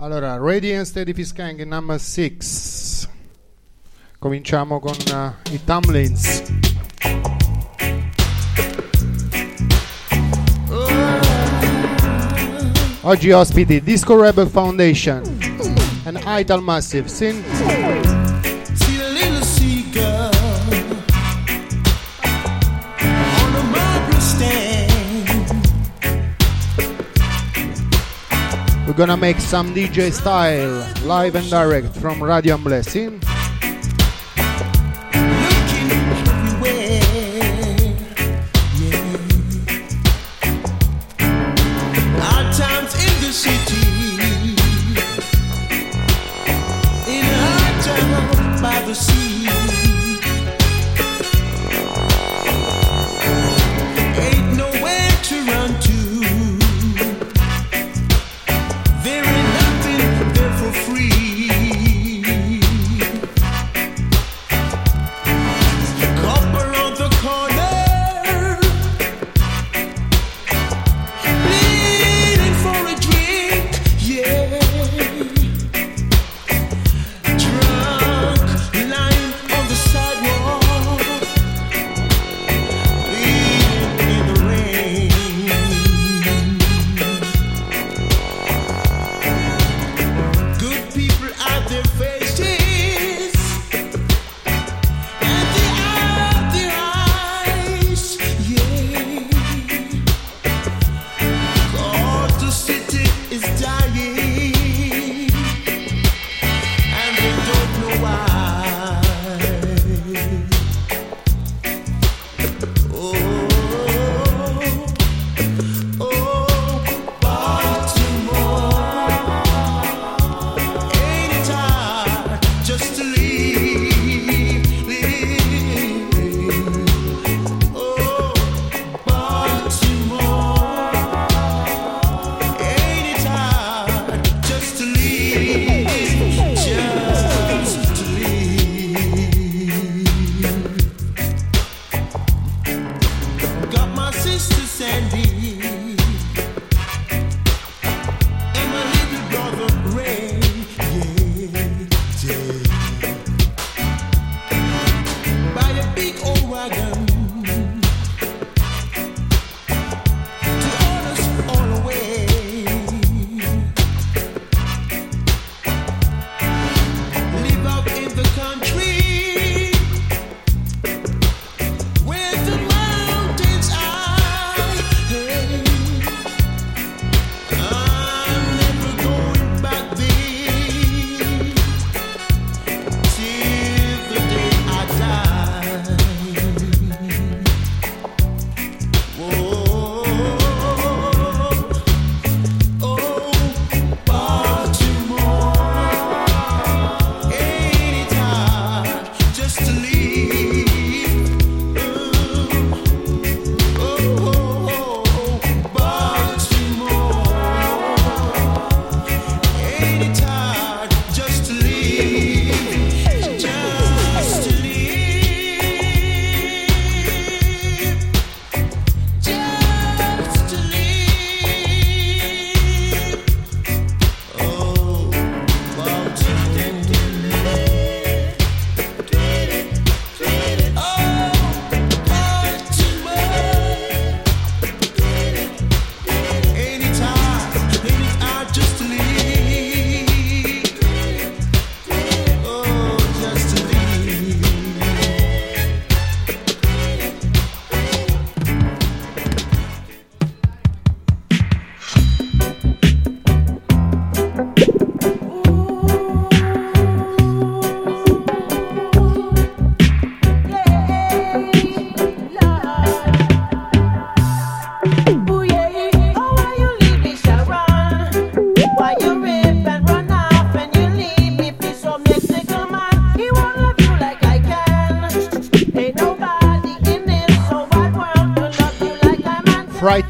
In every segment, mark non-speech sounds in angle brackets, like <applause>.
Allora, Ready and Steady Fiskang number 6. Cominciamo con uh, i Tumblins. Oggi ospiti Disco Rebel Foundation and Ital Massive. Sin. gonna make some DJ style, live and direct from Radio Blessing.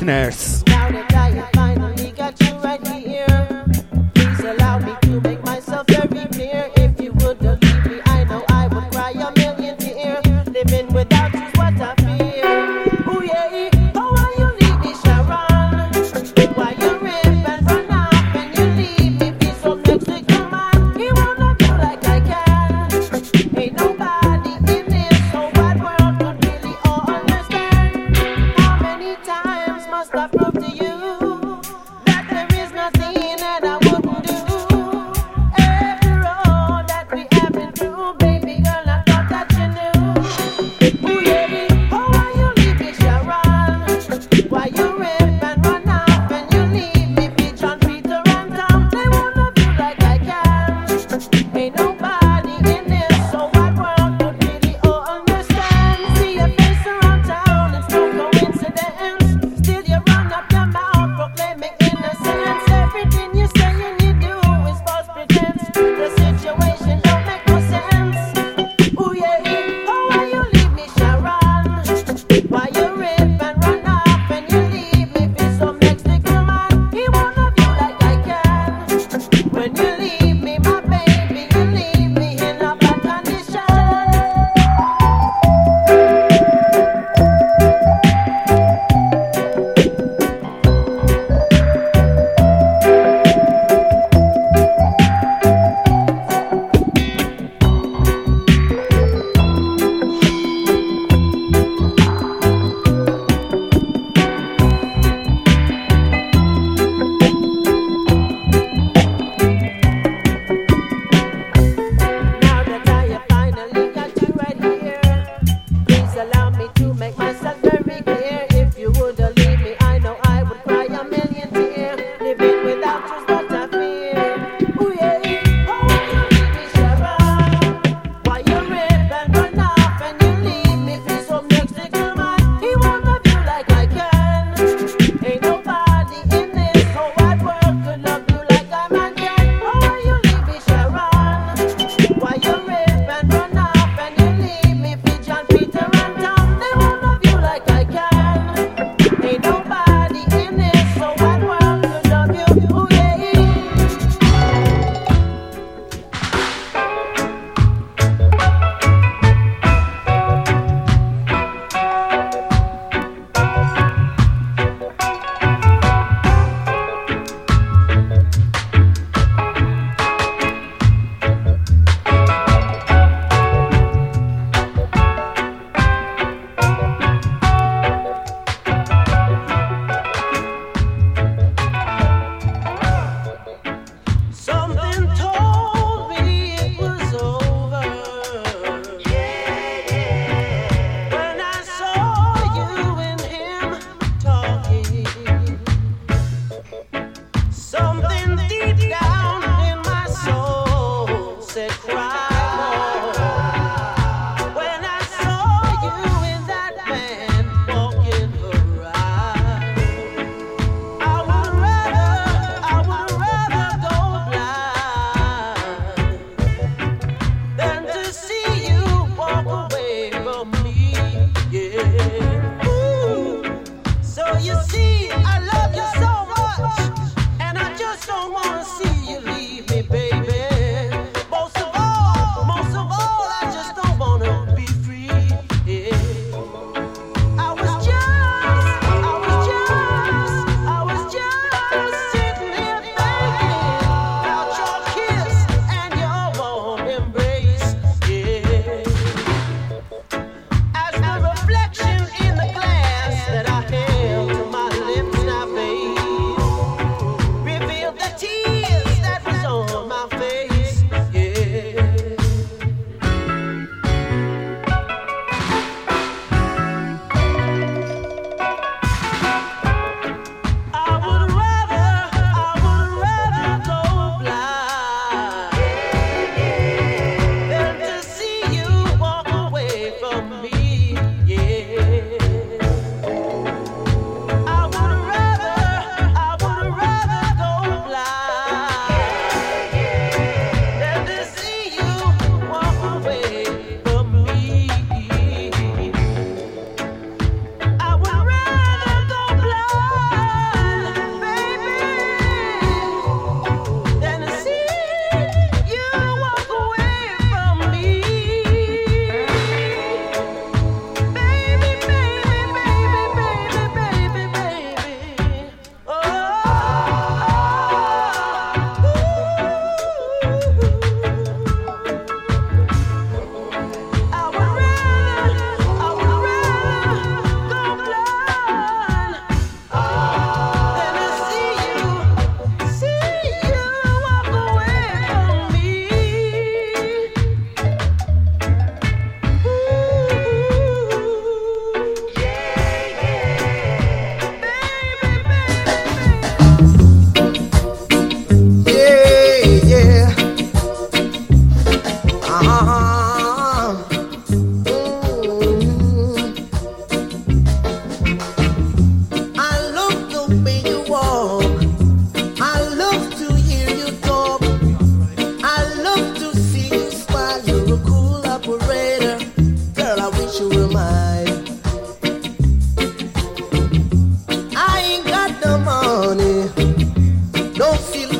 listeners.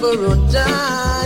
Silver or dime.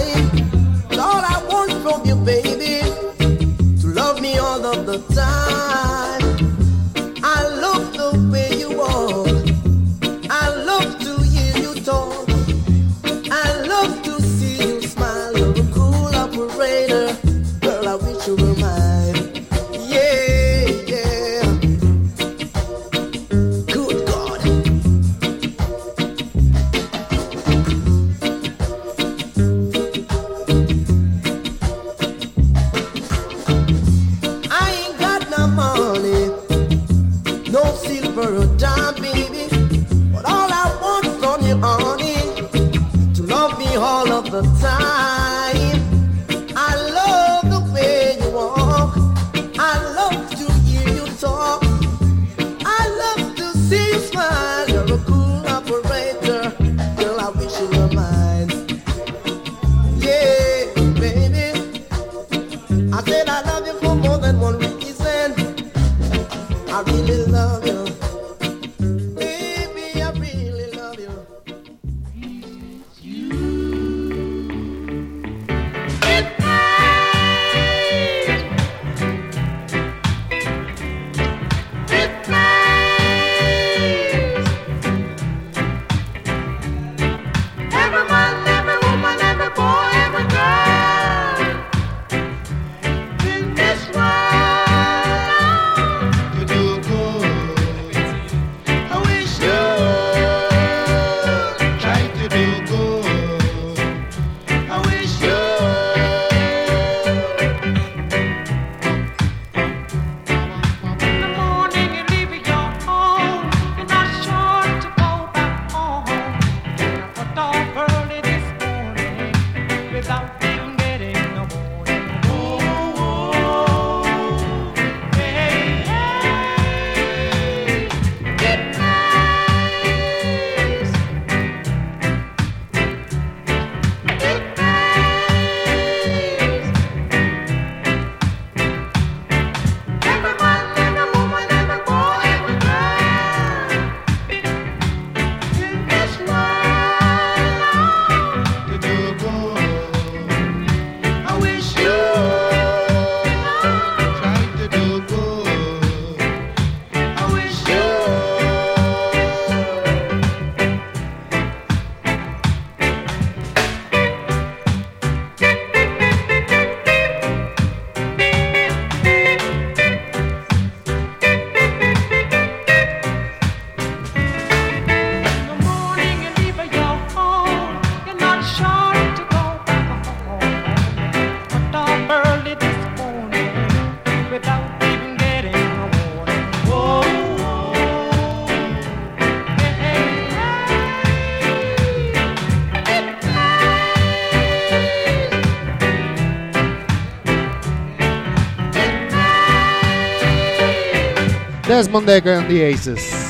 Desmond Dekker and the Aces.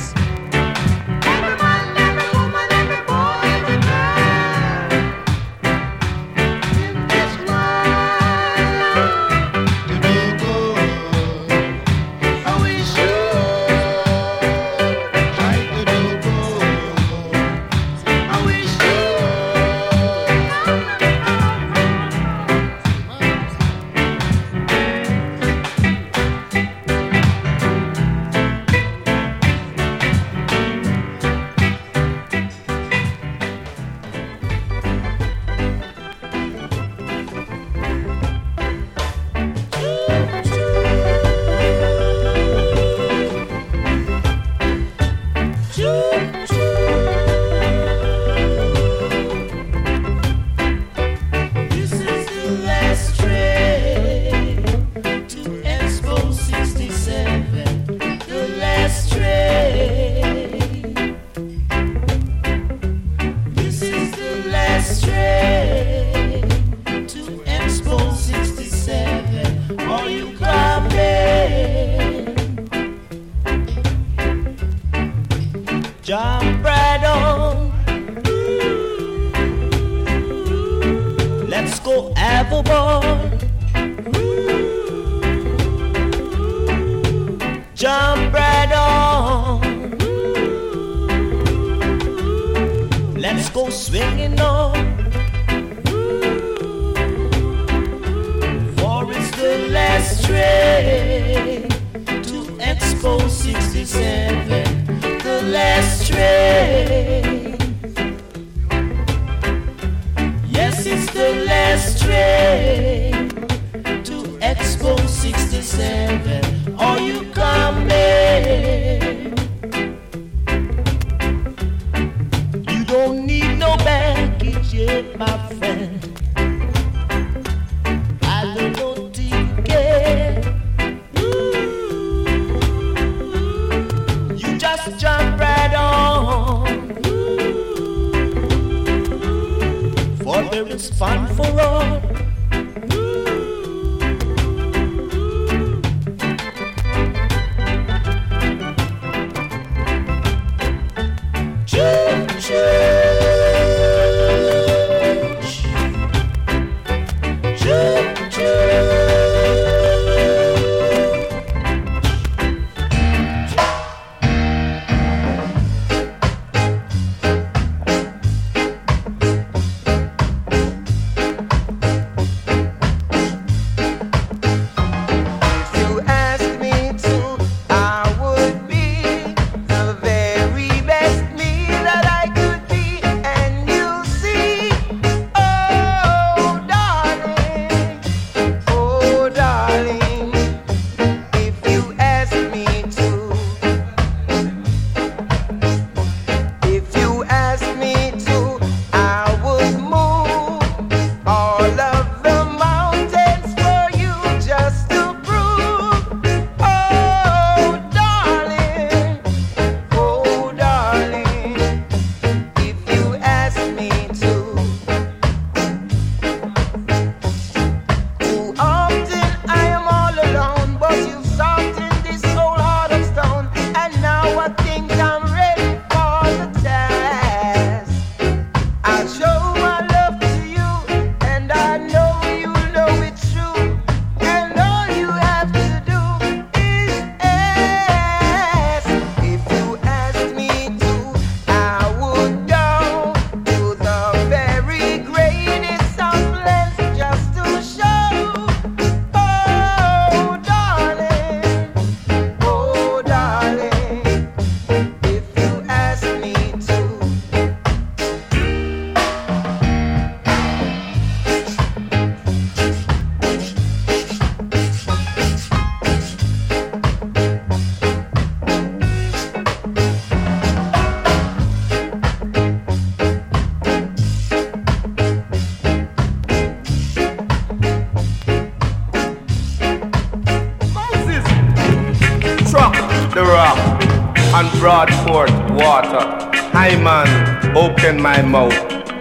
in my mouth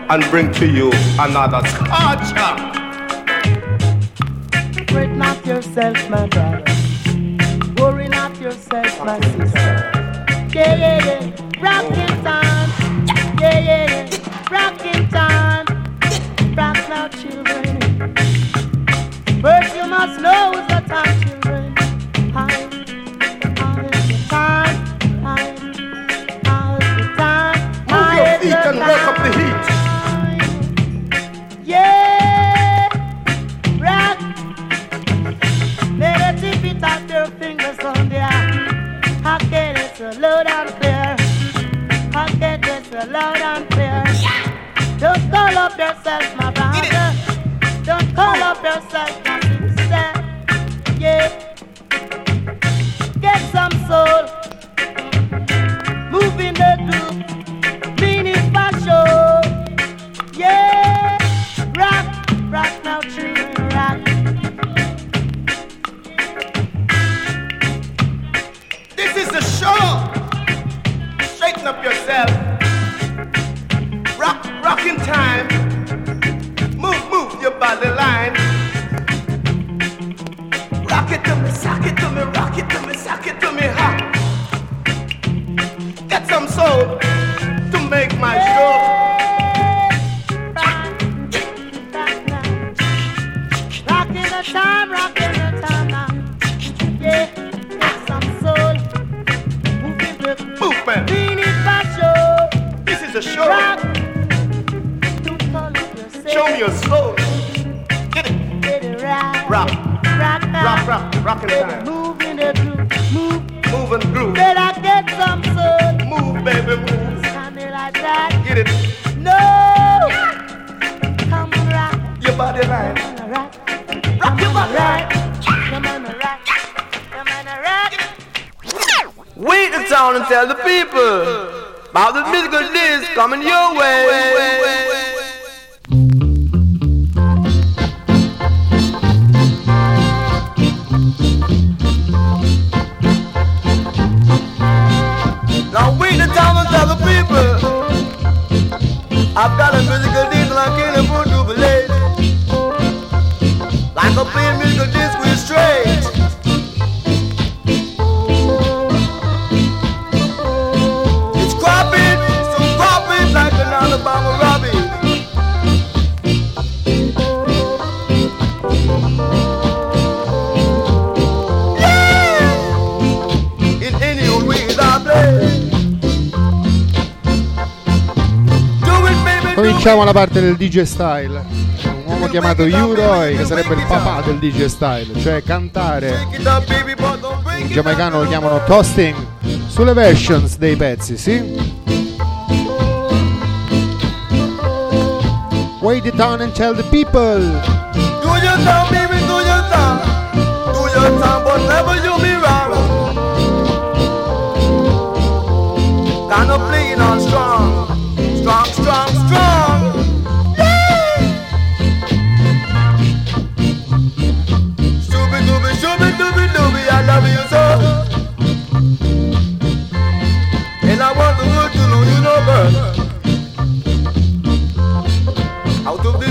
and bring to you another scorcher. Fret not yourself, my brother. Worry not yourself, my sister. Yeah, yeah, yeah. Rockin' Cominciamo la parte del DJ Style. Un uomo chiamato Uroy che sarebbe il papà del DJ Style, cioè cantare. In giamaicano lo chiamano toasting sulle versions dei pezzi, sì? Wait it down and tell the people. Do your time, baby, do your time. Do your time, but you be wrong. Kind of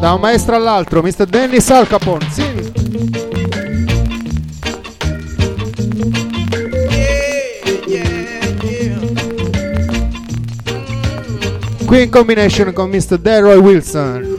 Da un maestro all'altro, Mr. Dennis Al Capone, sì. Qui in combination con Mr. Delroy Wilson.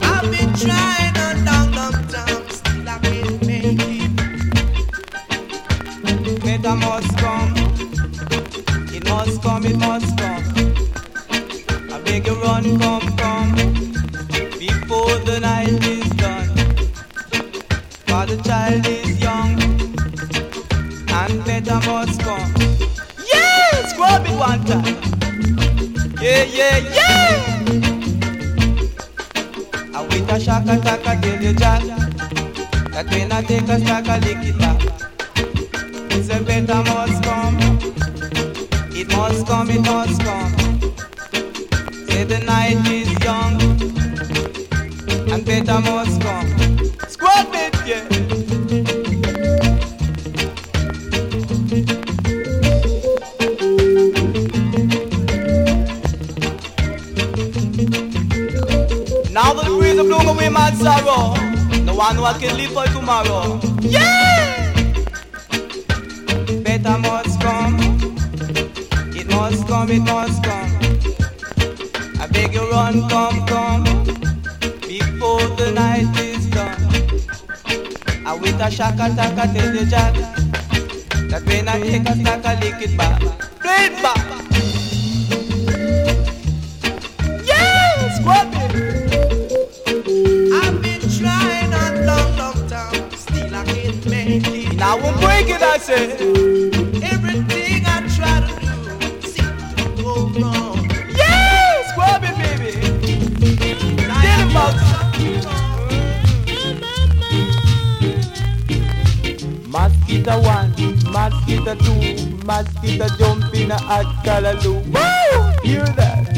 Mosquito jump in a hot callaloo. Woo! Hear that?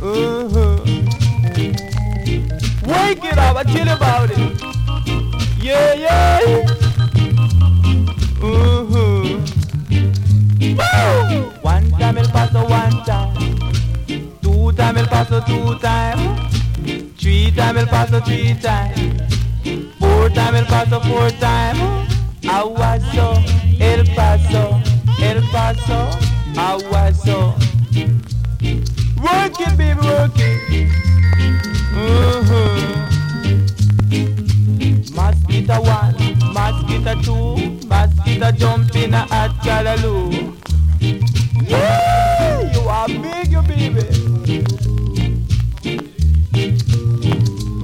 Uh-huh. Wake it up, I you about it. Yeah, yeah. Uh-huh. Woo! One time el paso one time. Two time el paso two time. Three time el paso three time. Four time el paso four time. Aguaso, el paso, el paso, aguaso. Work it, baby, work it. Uh-huh. Mosquito one, mosquito two, mosquito jump in a hot callaloo. Yeah, you are big, you baby.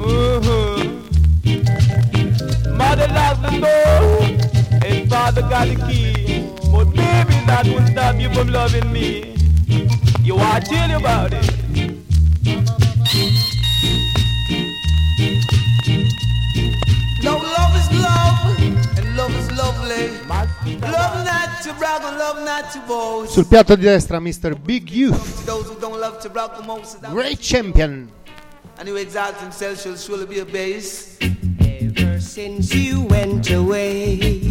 Uh-huh. Mother locks the door, and father got the key. But that will stop you from loving me. You are tell you about it. No, love is love, and love is lovely. Love not to brag and love not to boast. Sul piatto di destra Mr. Big Youth, To those who don't love to brag the most, Great Champion. and who exalt himself shall surely be abased. Ever since you went away,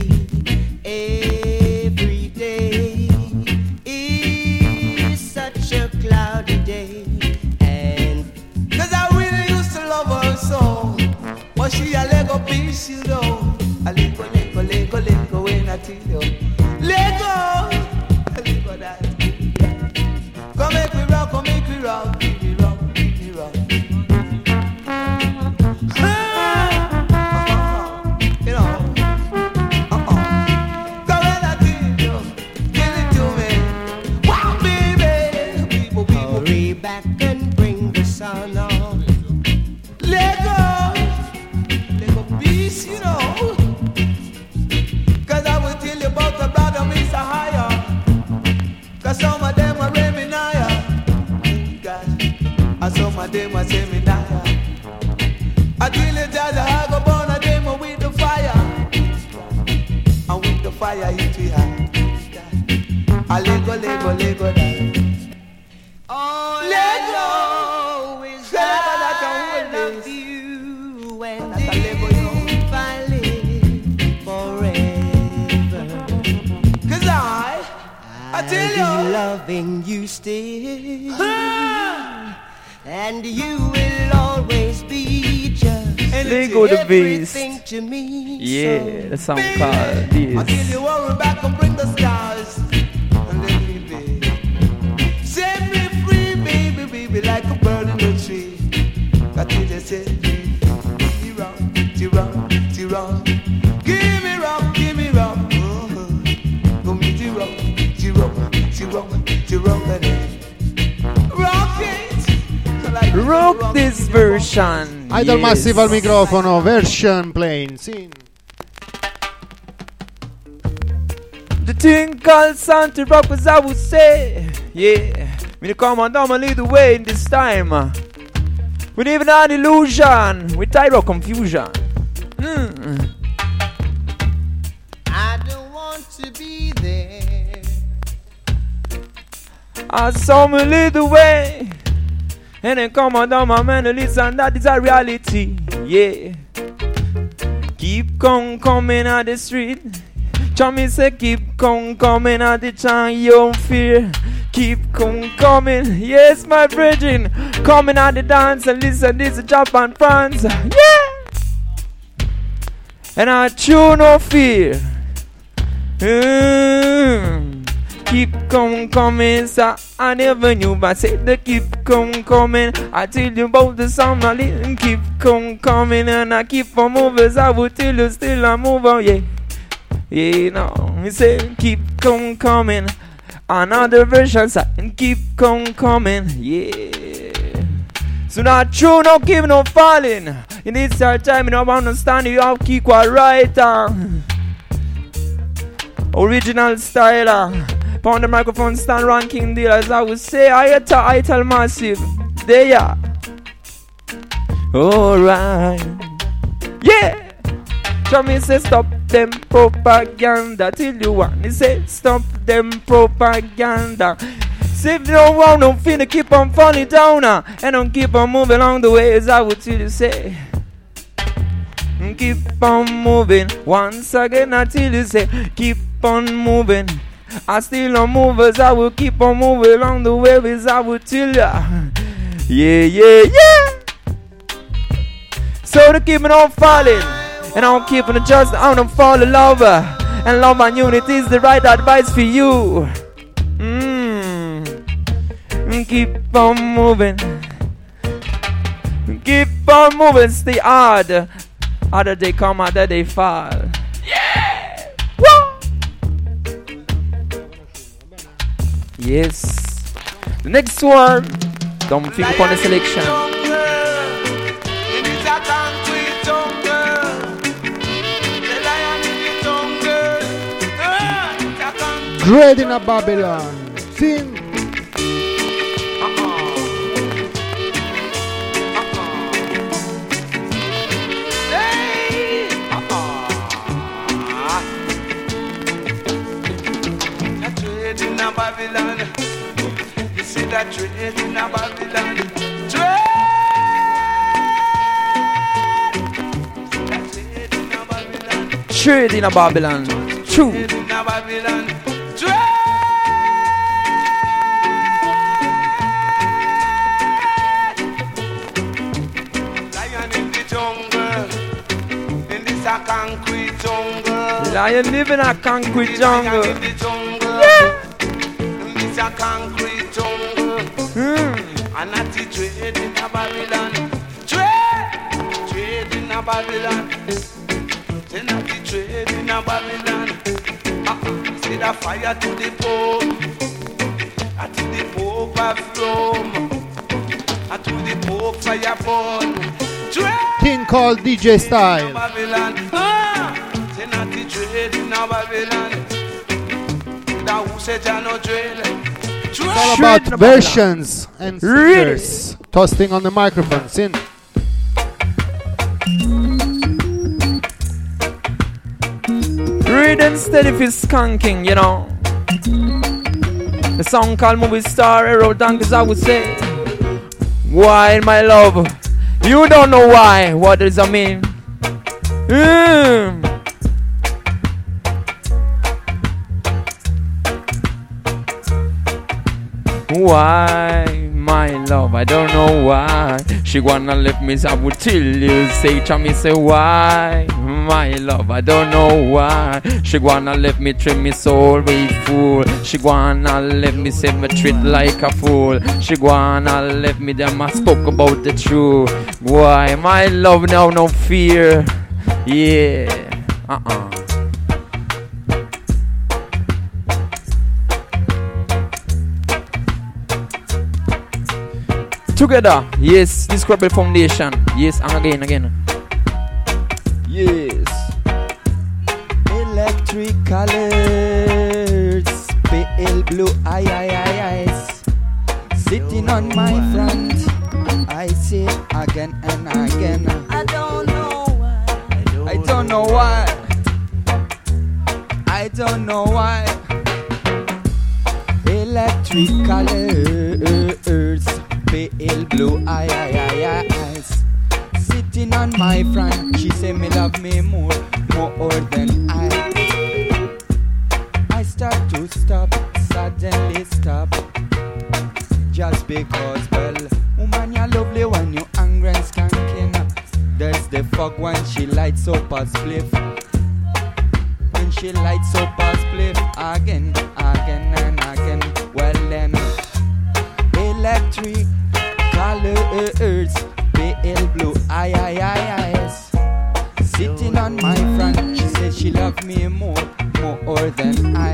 Yeah, the so song called Until this. you worry back and bring the stars and let me be. Set me free, baby, baby, like a bird in the tree. Got to just set me free. Rock, T-rock, T-rock. Give me rock, give me rock. Go me T-rock, T-rock, T-rock, T-rock, rock it. Like Rock this version. Idol yes. Massive al microfono, version playing. Sì. The thing called Santa Rock was I would say. Yeah. Me to come on down and lead the way in this time. We live in an illusion. We tyro confusion. Mm. I don't want to be there. I saw me lead the way. And then come on down my melodies and that is a reality. Yeah. Keep on coming out the street. Chummy say keep on coming at the time you don't fear. Keep on coming, yes my brethren. Coming at the dance and listen this is Japan France. Yeah. And I chew no fear. Mm. Keep on coming, sir. I never knew, but said they keep on coming. I tell you about the song, I keep on coming, and I keep on moving. So I will tell you, still I move on, yeah. Yeah, no, me say keep on coming. Another version, and keep on coming, yeah. So not true, no give no falling. In this hard time, you know, I understand you have keep quiet right. Uh. Original style. Uh. Pound the microphone stand ranking deal as I would say I to Ital massive. There ya. Alright. Yeah. Tell me say stop them propaganda till you want. Me say stop them propaganda. If you don't want no finna keep on falling down uh, and don't keep on moving along the way as I would tell you say. Keep on moving once again until you say keep on moving. I still on movers, I will keep on moving along the way as I will tell ya. Yeah, yeah, yeah. So to keep it on falling, and I'm keeping it just on and fall in love. And love and unity is the right advice for you. Mm. Keep on moving. Keep on moving, stay hard. Other they come, other they fall. Yeah! Woo! Yes. The next one. Don't think upon the selection. Dread in a Babylon. Sing. Hey! Trade in a Babylon. You see that trade in a Babylon. Trade! In Babylon. Trade in a Babylon. True. Trade in a Babylon. Concrete jungle. Lion live in a concrete jungle. In the jungle. In this a concrete jungle. Hmm. And not the trade in a Babylon. Trade! Trade in a Babylon. Say not the trade in a Babylon. Uh-uh. Say the fire to the Pope. Uh, to the Pope of Rome. Uh, to the Pope fire burn. King called DJ Style. Babylon. Say not the trade in a Babylon. That who said you no trade. It's all about versions and singers. Toasting on the microphone. Sin. Read instead if it's skunking, you know. The song called Movie Star Hero Donkeys, I would say. Why, my love? You don't know why. What does that mean? Mm. Why, my love? I don't know why. She wanna leave me, so I would tell you. Say to me, say why, my love? I don't know why. She wanna leave me, treat me so way fool. She wanna leave me, say me treat like a fool. She wanna leave me, them I spoke about the truth. Why, my love? Now no fear. Yeah. Uh-uh. Together, yes, this Rebel Foundation. Yes, and again, again. Yes. Electric colors, pale blue eye, eye, eye, eyes. Sitting on my front, I say again and again. I don't know why. I don't know why. I don't know why. Electric colors, pale blue eye, eye, eye, eyes. Sitting on my front, she say me love me more, more than I. I start to stop, suddenly stop. Just because, well, woman, you're lovely when you angry and skanking. There's the fog when she lights up a spliff. When she lights up a spliff again, again and again. Well then, electric colors, pale blue eye, eye, eye, eyes. Sitting on my front, she said she loved me more, more than I.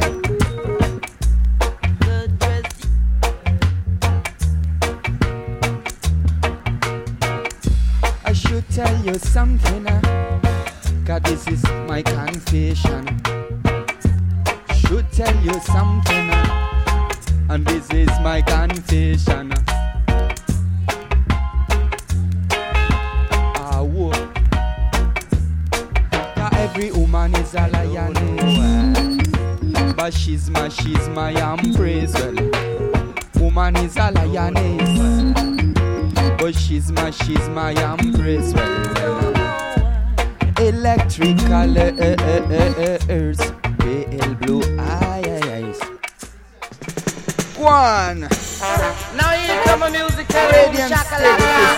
I should tell you something, uh, cause this is my confession. Should tell you something, uh, and this is my confession. Woman is a lioness, but she's my, she's my empress. Well, woman is a lioness. But she's my, she's my empress. Well, electric colors, pale blue eyes. One. Now here come a musical Radiant shakalaka.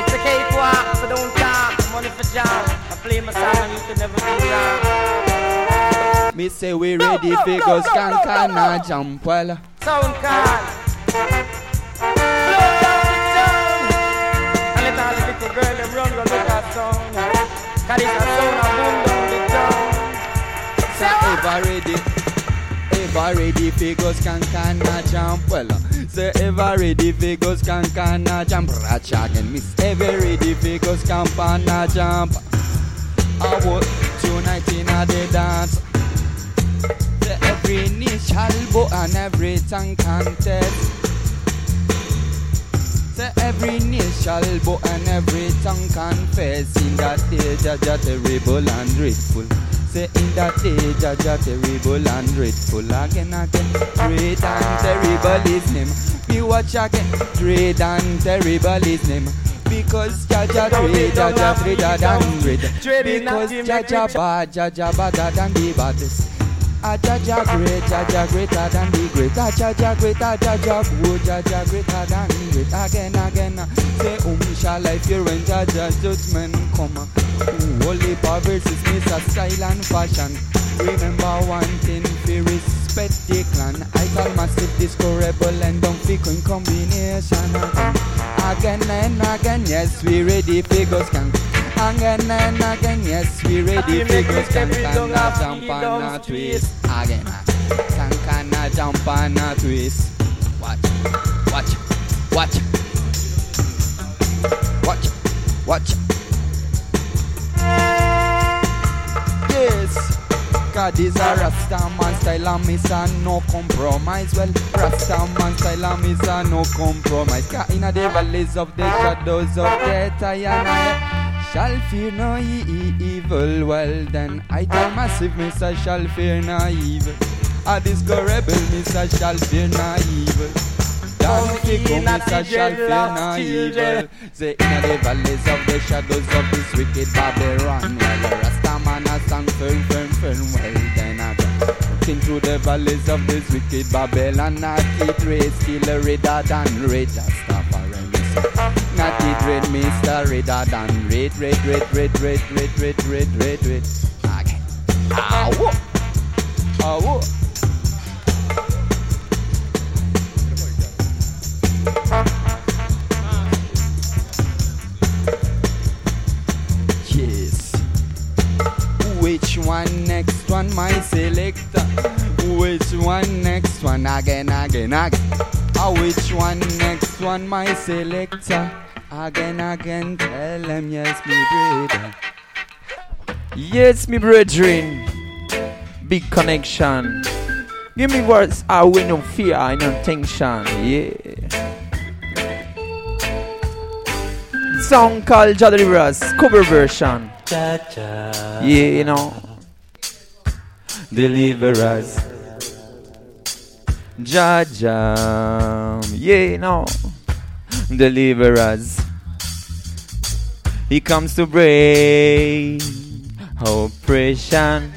It's a cakewalk, so don't talk. Money for jam. I play my song and you can never be wrong. Me say we ready for go skank and a jump well. Sound card. Blow down the town. And let all the little girl them run go look at sound. Cause it's a sound a boom down the town. Say ever ready, ever ready for go skank and a jump well. Say ever ready for go skank and a jump. Ratch again, miss ever ready for go skank and a jump. I want tonight in a the dance. Say every knee shall bow and every tongue contest. Say every knee shall bow and every tongue confess in that day Jaja terrible and dreadful. Say in that day Jaja terrible and dreadful again again. Great and terrible is him. Me watch again. Great and terrible is him. Because Jaja great, Jaja greater than great. Because Jaja bad, Jaja badder than the baddest. A Jaja great, Jaja greater than the great. A Jaja greater, Jaja good, Jaja greater than great. Again, again, say, um, shall I fear when Jaja's judgment come? Holy powers is miss a style and fashion. Remember one thing, fear respect the clan. I call massive disco rebel and don't think in combination. Again, again and again, yes, we ready figures can. Again and again, yes, we ready figures can. Can a jump and a twist. Again, can can a jump and a twist. Watch, watch, watch, watch, watch. Yes, Cause this a Rasta man style and me say no compromise. Well, Rasta man style and me say no compromise. Cause in the valleys of the shadows of death I and I shall fear no evil. Well then, I tell massive me say shall fear no evil. I disco rebel say shall fear no evil. Don't think in me a say shall fear dreadlock no children. evil. Say in the valleys of the shadows of this wicked Babylon. Well, Rasta a firm, firm, firm. Well then I. Walking through the valleys of this wicked Babylon. I keep race, still redder than red. Me say. Not it red, Mr. Redder than red, red, red, red, red, red, red, red, red, red. Okay. Ow. Ow. Yes. Which one next one, my selector? Which one next one? Again, again, again. Ah, which one next one, my selector? Again, again, tell them yes, me brother. Yes, me brethren. Big connection. Give me words I will no fear, I no tension. Yeah. Song called Jah Deliverers, cover version. Yeah, you know. Deliver us. Jah Jah. Yeah, you know. Deliver us. He comes to break oppression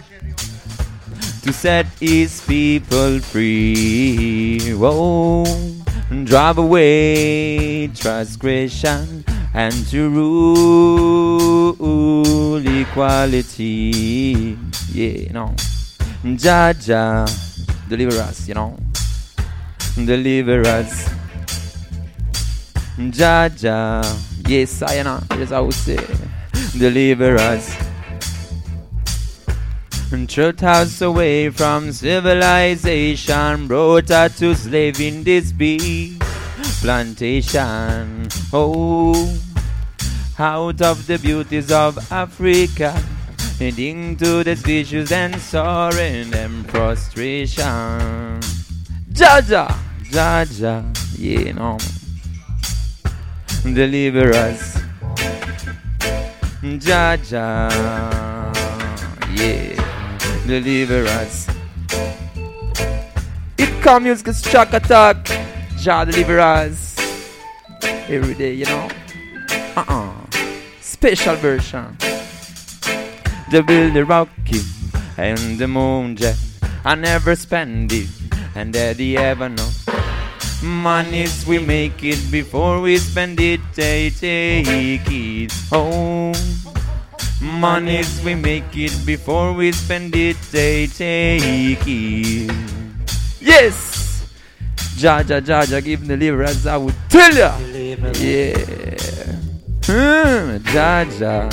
to set his people free. Whoa, drive away transgression and to rule equality. Yeah, know. Jah Jah, deliver us, you know. Deliver us. Jah Jah, yes, I know, yes, I would say. Deliver us. Truth us away from civilization, brought us to slave in this bee plantation. Oh, out of the beauties of Africa, heading to the issues and sorrow and prostration. Jaja, Jaja, yeah, you know. Deliver us, Jaja, yeah, deliver us. It come music shock attack, Jah deliver us. Every day, you know. Uh-uh. Special version. The build the rocky and the moon jet. I never spend it, and daddy ever know. Monies we make it before we spend it, they take it home. Monies we make it before we spend it, they take it. Yes! Jaja, Jaja, give me deliverance, I would tell ya. Yeah. Hmm, Jaja.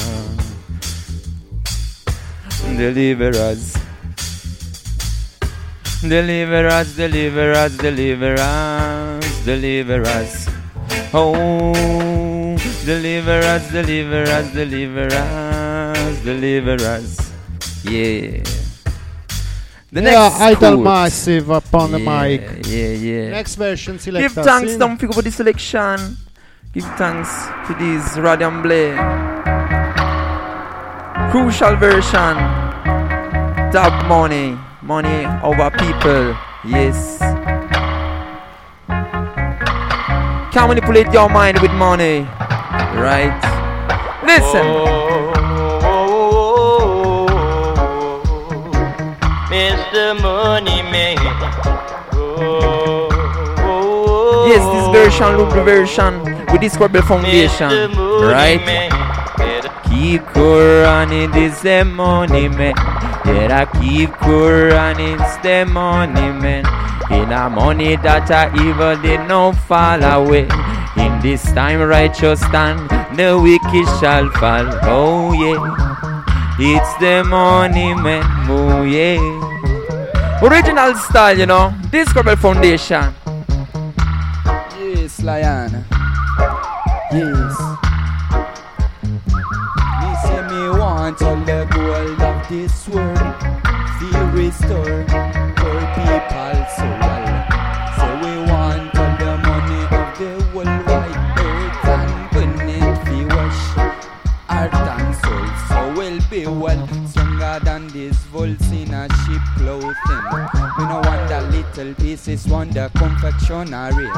Deliver us. Deliver us, deliver us, deliver us, deliver us. Oh, deliver us, deliver us, deliver us, deliver us. Yeah. The yeah, next Idol quote. Massive upon the Yeah, mic. Yeah, yeah. Next version Give thanks, Sin. don't forget for the selection. Give thanks to this Radiant Blade. Crucial version. Top money. Money over people. Yes. Can't manipulate your mind with money. Right? Listen. Oh. Money Man. Yes, this version, the version with this Rebel Foundation. Right? Keep running this money man. Yeah, I keep it's the money man. In a money that I evil did not fall away. In this time righteous stand, the wicked shall fall. Oh yeah, it's the money man. Oh yeah. Original style, you know. This Rebel Foundation. Yes, Lion. Yes. Me say me want all the gold of this world. Feel restore poor people's soul. So we want all the money of the whole wide earth and when it be wash heart and soul. So we'll be well stronger than these volts little pieces, the confectionery.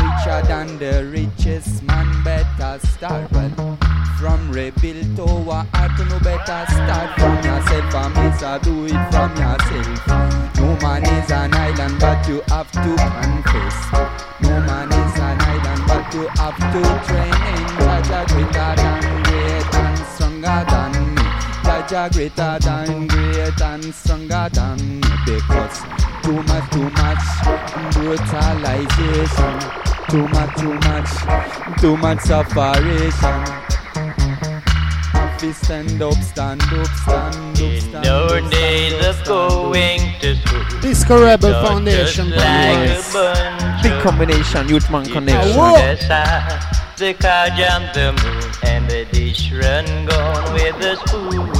Richer than the richest man, better start well. From rebuild to a art, no better start from yourself. And Mr. do it from yourself. No man is an island, but you have to confess. No man is an island, but you have to train in Jaja greater than great and stronger than me. Jaja greater than great and stronger than me. Because too much, too much brutalization. Too much, too much, too much separation. Have to stand up, stand up, stand up, stand up. No up. days of going to school. Disco Rebel Just Foundation. like Yes. a bunch Big of combination, Youthman people connection. the The car jumped the moon and the dish run gone with the spoon.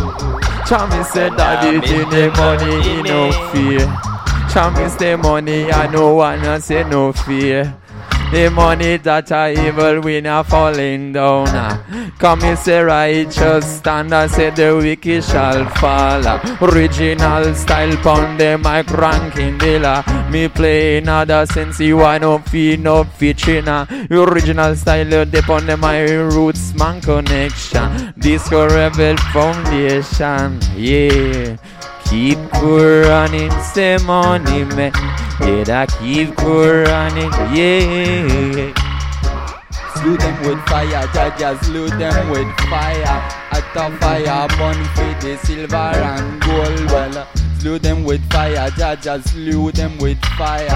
Chammy said that it in the money, in no fear. Chammy say money, I no wanna say no fear. The money that are evil, we not falling down. Come and say righteous stand, I say the wicked shall fall. Original style pound the mic ranking dealer. Me play another sense, you I no fee, no featuring. Original style, dip on the my roots, man connection. Disco Rebel Foundation, yeah. Keep running, say money, man. Yeah, that keep running, yeah. Slew them with fire, Jaja slew them with fire. At the fire, burn for the silver and gold. Well, slew them with fire, Jaja slew them with fire.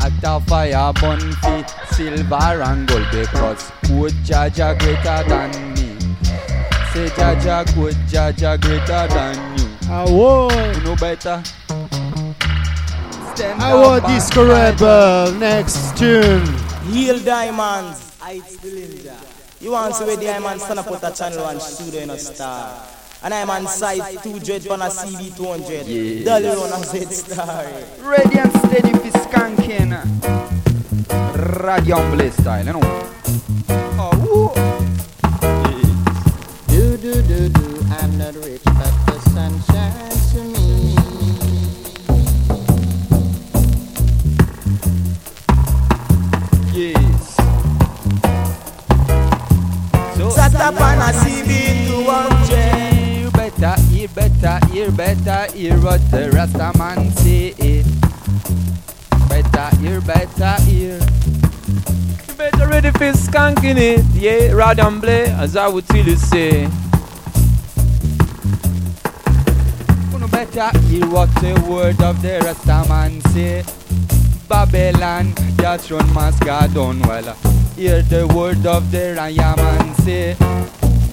At the fire, burn for silver and gold. Because good Jaja greater than me. Say Jaja, good Jaja greater than you. Awo, You know better. Stand Awo up and Disco fight. Rebel. Next tune. Heal diamonds. Heights Belinda. You want to see where diamond stand up with a channel and studio in a star. And I'm on side 200 on a CD 200. Yeah. Dolly run a Z star. Ready and steady for skanking. Radion Blaze style, you know. Oh, Do do do do, I'm not rich, hear, better hear, better hear better, hear what the Rasta man say. Better hear, better hear. Better ready for skanking it, yeah. Rad and play, as I would tell you say. Better hear what the word of the Rasta man say. Babylon, your throne must go down well. Hear the word of the Raya man say.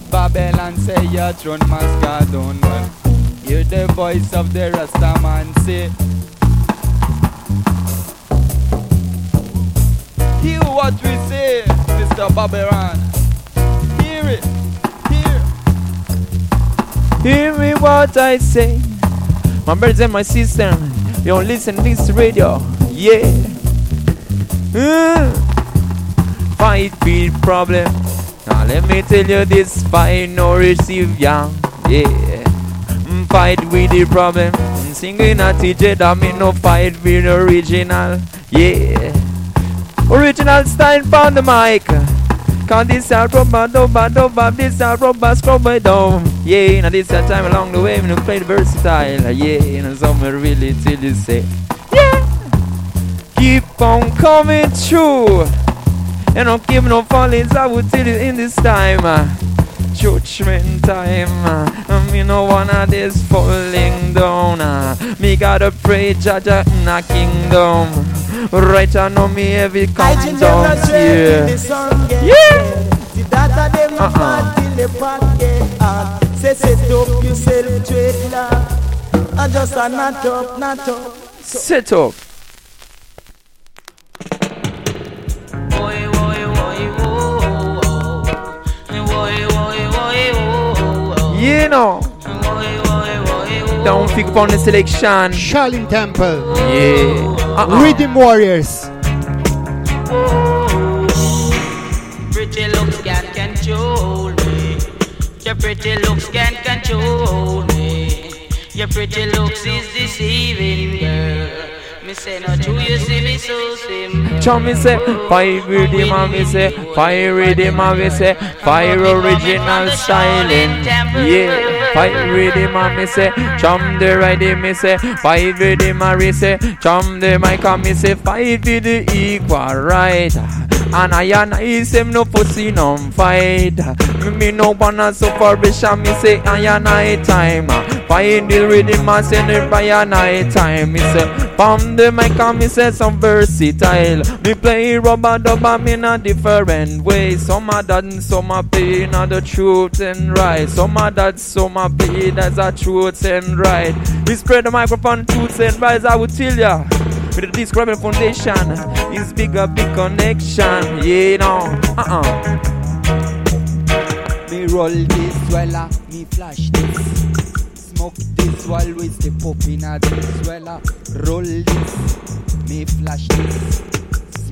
Babylon say your throne must go down well. Hear the voice of the Rasta man say. Hear what we say, Mr. Babylon. Hear it. Hear. Hear me what I say. My brothers and my sisters, you don't listen to this radio, yeah. Mm. Fight beat problem. Now let me tell you this fight no receive ya, yeah. Mm, Fight with the problem. Mm, Singing a TJ that me no fight with original, yeah. Original style from the mic. Cause this a rubber, rubber, rubber, this a rubber, scrub it down. Yeah, now this a time along the way, when you play the versatile. Yeah, you know, some really till you say, yeah. Keep on coming true. And don't give no fallings, I will tell you in this time. uh, Judgment time. uh, you know, one of this falling down. uh, Me gotta pray, Jaja, in a kingdom. Right, I know me every I come ginger down no straight here. till the sun get Yeah. The data Uh-uh. Mad till the pot get hot. Say set up yourself straight now. I just a not up, not up. Set up. You know. down, pick up on the selection. Shaolin Temple. Yeah. Uh-uh. Rhythm Warriors. Your pretty looks can't control me. Your pretty looks is deceiving, girl. Me say no true, you see me so simple. Chum me say, fire and me say, fire and me say, fire original styling. Yeah, fire and me say, chum the rhythm me say, fire and me say, chum the mic me say, fight with the equal right. And I and I say no pussy no fight. Me, me no wanna suffer and me say I and I time. Find the rhythm and send it by a night time. Me say from the mic and me say some versatile. Me play rubber dub in a different way. Some of that and some of pain are the truth and right. Some of that, some of pain that's a truth and right. We spread the microphone truth and right. I will tell ya. With the Disc Rebel Foundation is bigger, big connection. Yeah, no. Uh-uh. Me roll this swella, me flash this. Smoke this while we step up in a this swella. Roll this, me flash this.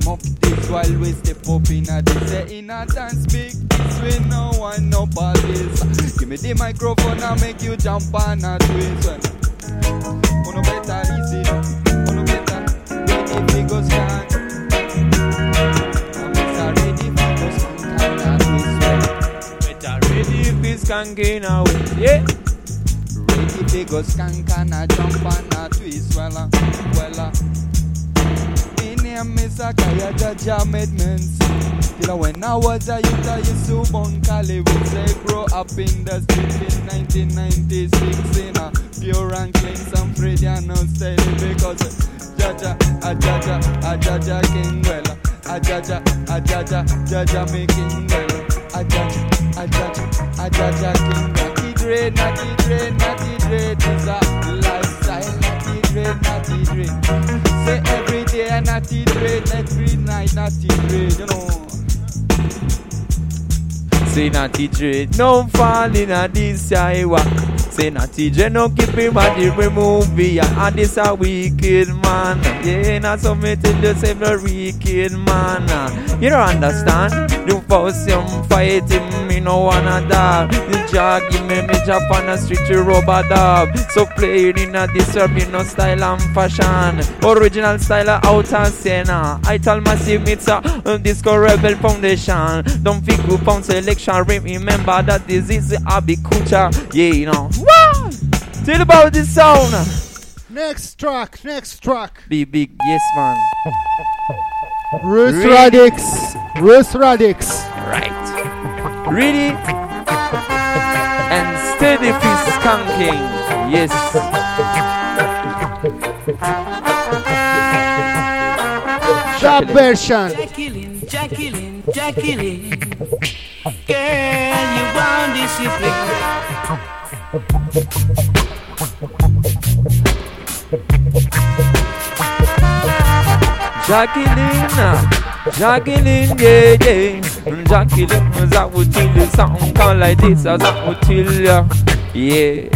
Smoke this while we step up in a this. Say in a dance big this way no one no this. Give me the microphone and make you jump on a twist. Uno better easy, stand and a away. Yeah. Ready to go skank and a jump and a twist, wella, wella. Me name is Akaya Jaja made men sing. Till when I was a youth, I used to bunk Cali with say grow up in the street in 1996 in a pure and clean, some Freddy and no steady because Jaja, a Jaja, a Jaja King wella, a Jaja, a Jaja, Jaja making wella, a Jaja, a Jaja, a Jaja King. Natty dread, natty dread, natty dread is a lifestyle. Natty dread, natty dread. Say every day natty dread, every night natty dread. You know. Say not teacher, no fall in a this highway. Say not teacher, no keep him at the movie. And this a wicked man. Yeah, not tell you say the wicked man. You don't understand? The first him fighting, me no wanna die. The jack give me me jump on the street to rubber dub. So playing in a disturbing no style and fashion. Original style out and Siena. I tell massive it's a uh, disco rebel foundation. Don't think who found selection. Remember that this is the Abbey culture. Yeah, you know. What? Tell about this sound. Next track, next track. Be big, yes man. Ruth Ready? Radics. Roots Radics. Right. Ready? And steady fist skanking. Yes. Shop version. Jacqueline, Jacqueline, Jacqueline. Girl, you want discipline. Jacqueline, Jacqueline, yeah, yeah. Mm, Jacqueline, that would tell you something come like this, as that would tell you, yeah.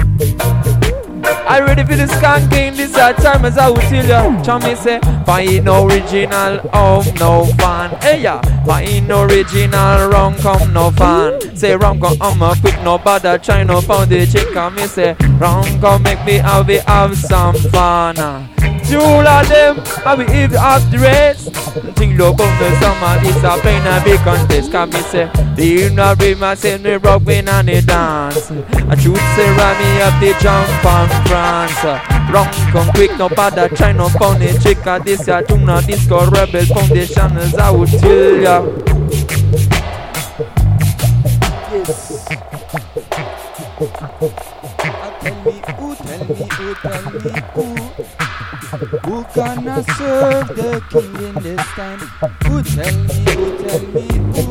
I ready for the skanking this time as I would tell you. Chummy say, find original of no fan. Hey yeah, find original wrong come no fan. Say wrong come I'm a quick no bother try no found the chick and say wrong come make me have have some fun. Two of them, I will if up the rest. Think look on the summer, this a plain a big contest. Can me say, the inner be my say me rock when and the dance. I should say ride me up the jump on France. Wrong come quick, no bother try no found the chick. a This ya do not disco rebel foundation as I would tell ya. <laughs> Tell me who, tell me who, tell me who. Who gonna serve the king in this time? Who tell me, who tell me who?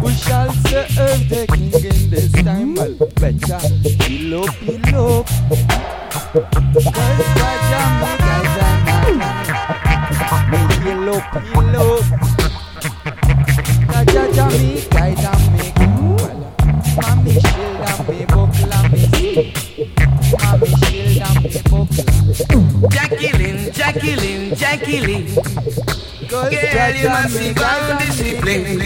Who shall serve the king in this time? Well, better below, below. Cause Raja make us Me below, below. Girl, you us go discipline.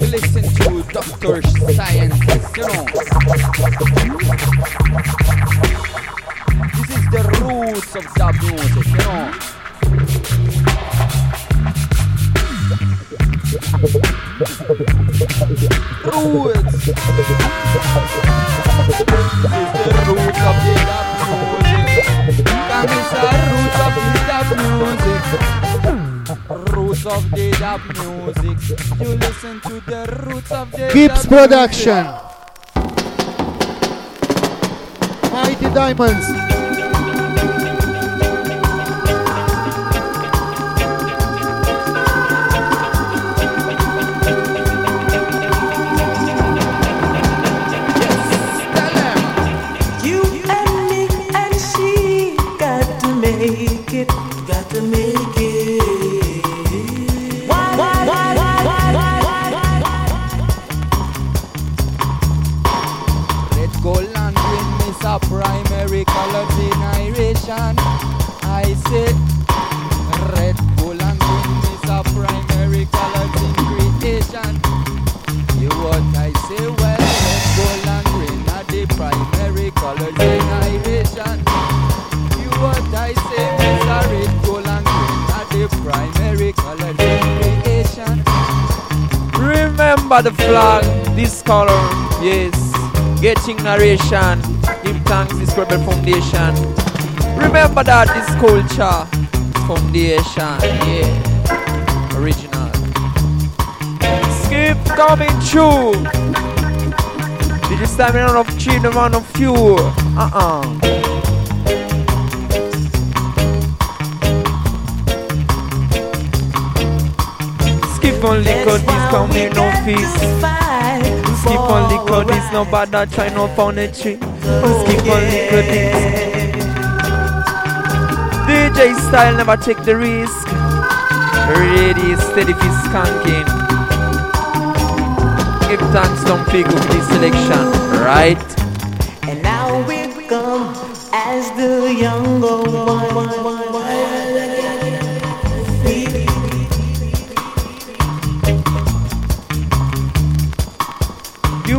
Listen to Dr. Science, you know. This is the roots of dub music. You listen to the roots of the Gibbs Production. Mighty Diamonds. Remember the flag, this color, yes. Getting narration, give thanks this rebel foundation. Remember that this culture foundation, yeah. Original. Skip coming true. You stand in of three, the of few? Uh-uh. Skip on liquor, this coming no feast. Skip on liquor, this no bad that try no pound a tree. Skip on liquor, this. DJ style never take the risk. Ready, steady for skanking. Give thanks, don't pick up this selection, right? And now we come as the younger one.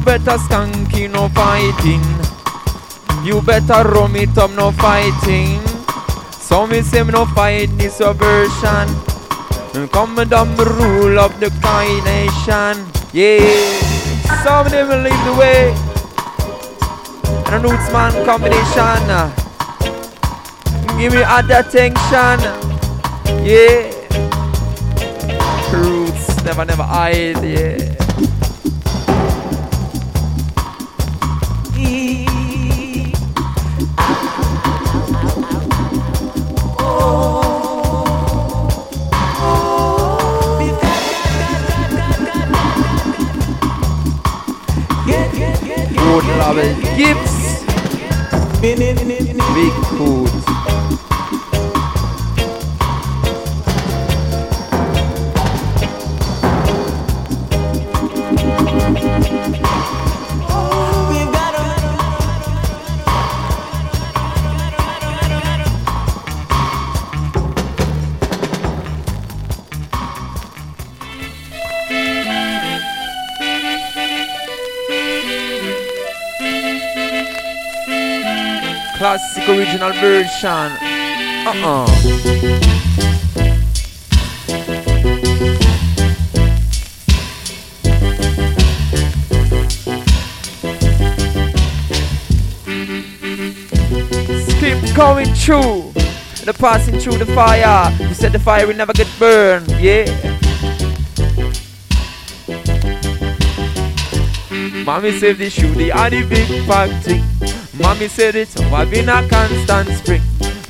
Better skanky, no fighting. You better rum it up, no fighting. So me say no fight this subversion. Come down the rule of the kind nation. Yeah, some of them will lead the way. And a roots man combination. Give me other attention. Yeah. Roots never never hide. Yeah. Gibbs. Big food. Version. Uh-uh. Skip going through. The passing through the fire. You said the fire will never get burned. Yeah. Mommy saved the shoe, the the big factory. Mommy said it's I've been a constant spring.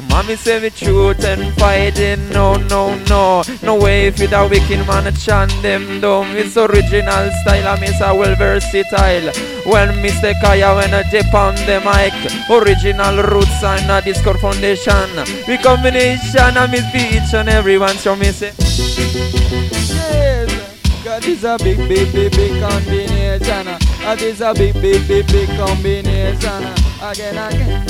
Mommy say me truth and fighting, no, no, no. No way if it a wicked man a chant them down. It's original style, I miss a well versatile. When Mr. Kaya when I dip on the mic, original roots and a discord foundation. We combination, I miss each and everyone, so me say. God is a big, big, big, big combination. Is a big, big, big, big combination. Again, again.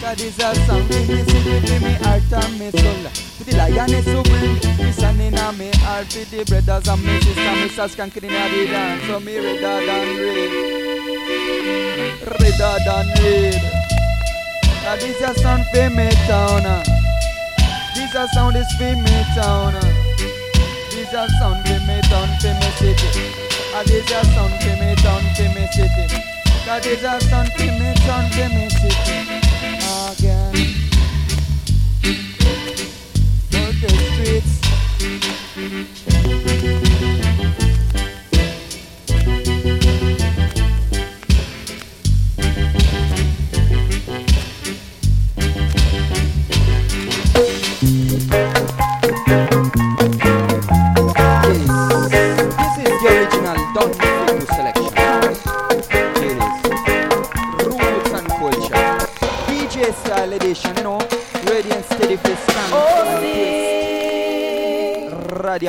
God is a song in me secret in me heart and me soul. To the lioness who bring me son in me heart. To the brothers and me sisters, me says skanking in a the dance. So me redder than red, redder than red. God is a sound for me town. This a sound is for me town. This a sound for me town, for me city. Ah, this a sound for me town, for me city. Cause they just done finish, done finish it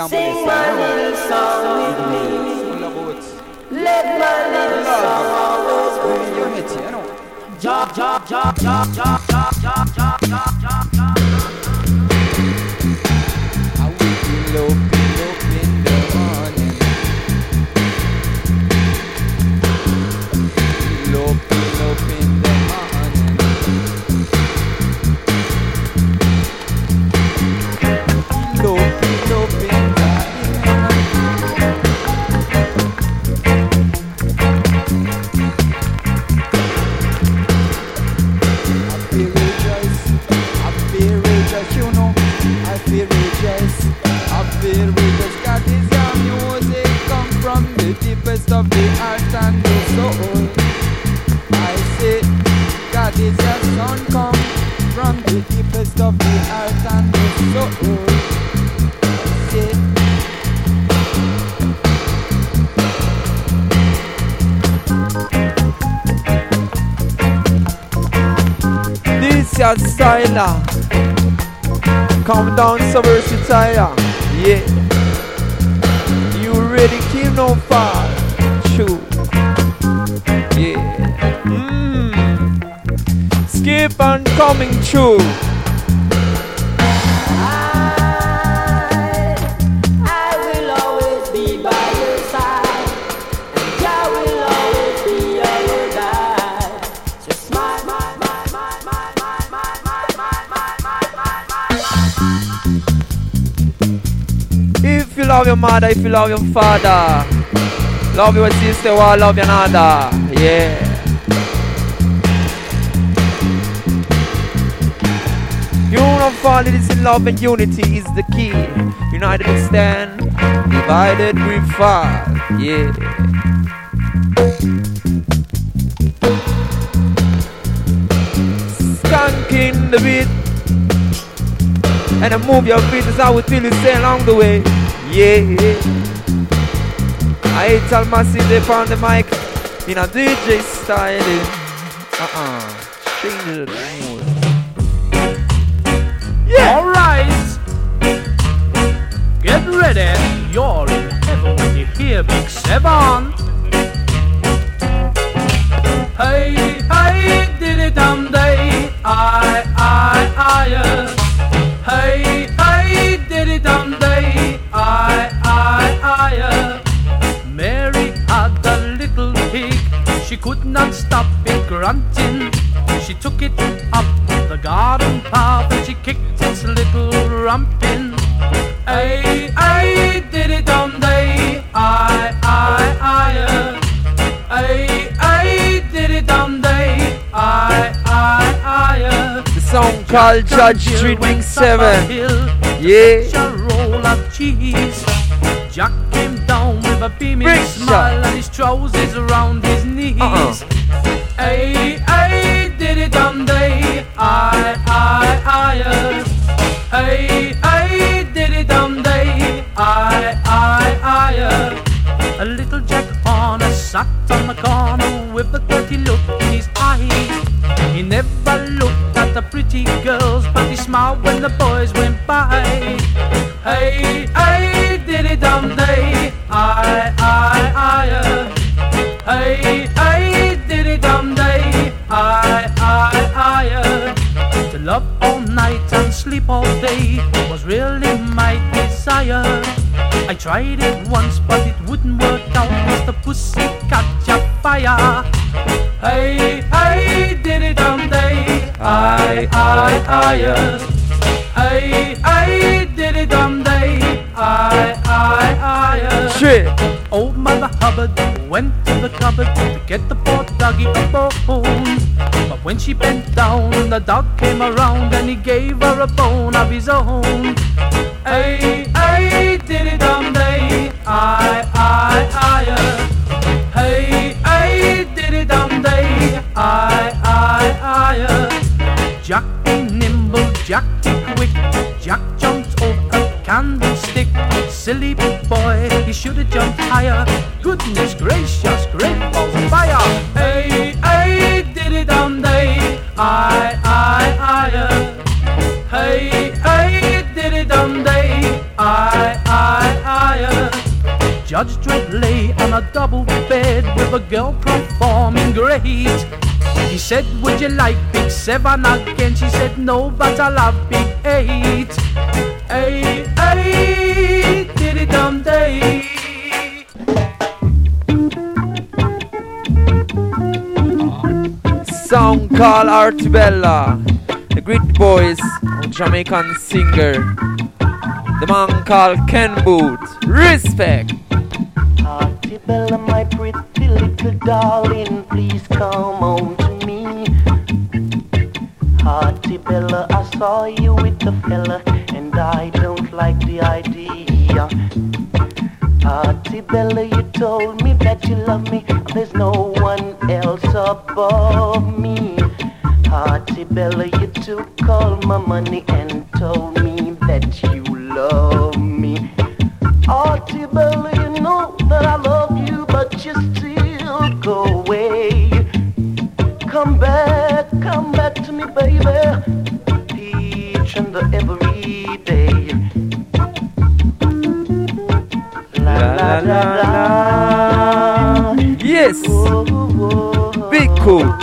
Sing my little song with me. Let my little song always bring you. Job, job, job, job, job. Come down so versatile. Yeah. You ready, keep no far. True. Yeah. Mm. Skip on coming true. Mother, if you love your father, love your sister, or love your another. Yeah. Unify it is in love and unity is the key. United we stand, divided we fall. Yeah. Skanking the beat. And I move your feet as I would feel you say along the way. Yeah. I tell city on the mic in a DJ style. Uh-uh. Change the mood. Yeah. All right. Get ready. You're in heaven when you hear Big Seven. Hey, hey, did it dum I'll judge Street Wing 7. Yeah. Jack came down with a beaming Big smile shot. and his trousers around his knees. Uh-uh. Ay, ay, did it on day. I, I, I, ay. Smiled when the boys went by. Hey, hey, diddy dum day, I, I, I. uh. Hey, hey, diddy dum day, I, I, I. uh. To love all night and sleep all day was really my desire. I tried it once, but it wouldn't work out. Cause the pussy catch a fire. Hey, I, I, I. Hey, hey, diddy dum day, I, I, I. Shit. Old Mother Hubbard went to the cupboard to get the poor doggy a bone. But when she bent down, the dog came around and he gave her a bone of his own. Hey, Silly boy, he should have jumped higher. Goodness gracious, great balls of fire. Hey, hey, diddy dum day, I, I, I. Hey, hey, diddy dum day, I, I, I. Judge Dread lay on a double bed with a girl performing great. He said, Would you like Big Seven again? She said, No, but I love Big Eight. Hey, hey, Called Artibella. The great boys, Jamaican singer. The man called Ken Boothe. Respect. Artibella, my pretty little darling, please come home Big coat.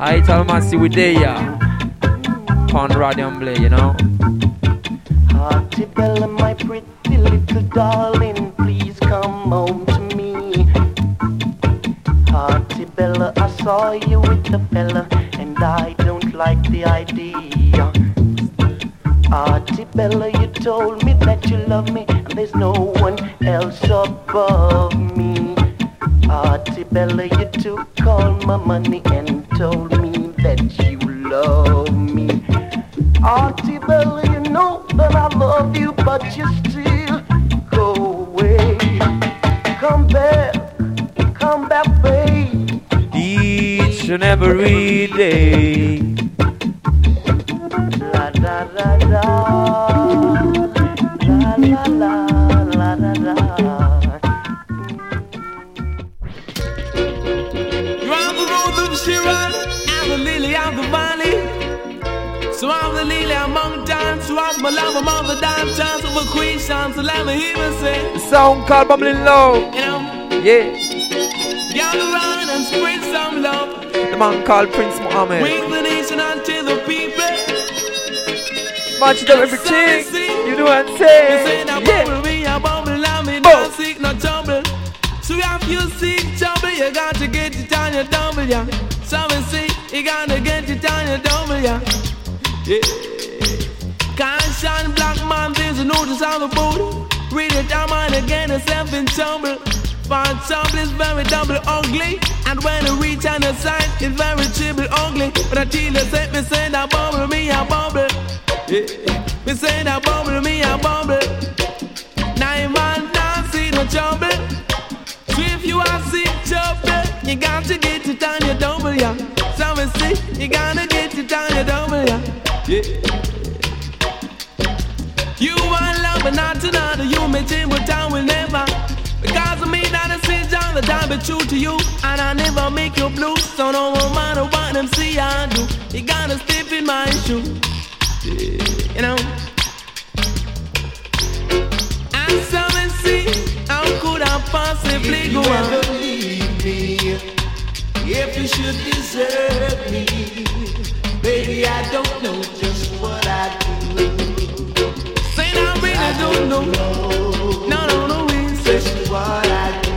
I tell Massey we there. Pon Radium Blay, you know. Artibella, my pretty little darling, please come home to me. Artibella, I saw you with the fella, and I don't like the idea. Artibella, you told me that you love me, and there's no one else above me. Artibella, you took all my money and told me that you love me. Artibella, you know that I love you, but you still go away. Come back, come back, babe. Each and every day. La la la la, of the valley. So I'm the lily among dance, so I'm my love among the dance, dance of a queen, chance to let me me say. The song called Bubbling Low. You know, Yeah. gather round and spread some love. The man called Prince Mohammed. Bring the nation unto the people. It up everything. You know what I'm You saying? say that Yeah. bubble me a bubble and me Boom. Oh. not seek no trouble. So if you seek trouble, you got to get it on your double, yeah. So we see, you gotta get it on your double, yeah. Yeah. Conscious black man, a notice on the board. Read it down and again, yourself in trouble. For trouble is very double ugly. And when you reach on the side, it's very triple ugly. But until you say, me say that bubble, me a bubble. Yeah. Me say that bubble, me a bubble. Nine man not see no trouble. So if you are sick trouble, you got to get it on your double, yeah. So we see, you gotta get it on your double, yeah. Yeah. You want love, but not another. You may change, but time will never. Because of me, that is it, John, the time be true to you, and I never make you blue. So no matter what them see I do, you gotta step in my shoe. You know. And so me see, how could I possibly go on? Ever leave me, if you should desert me, baby, I don't know just what I'd do. Say I really don't know. No, no, no, it's just what I do.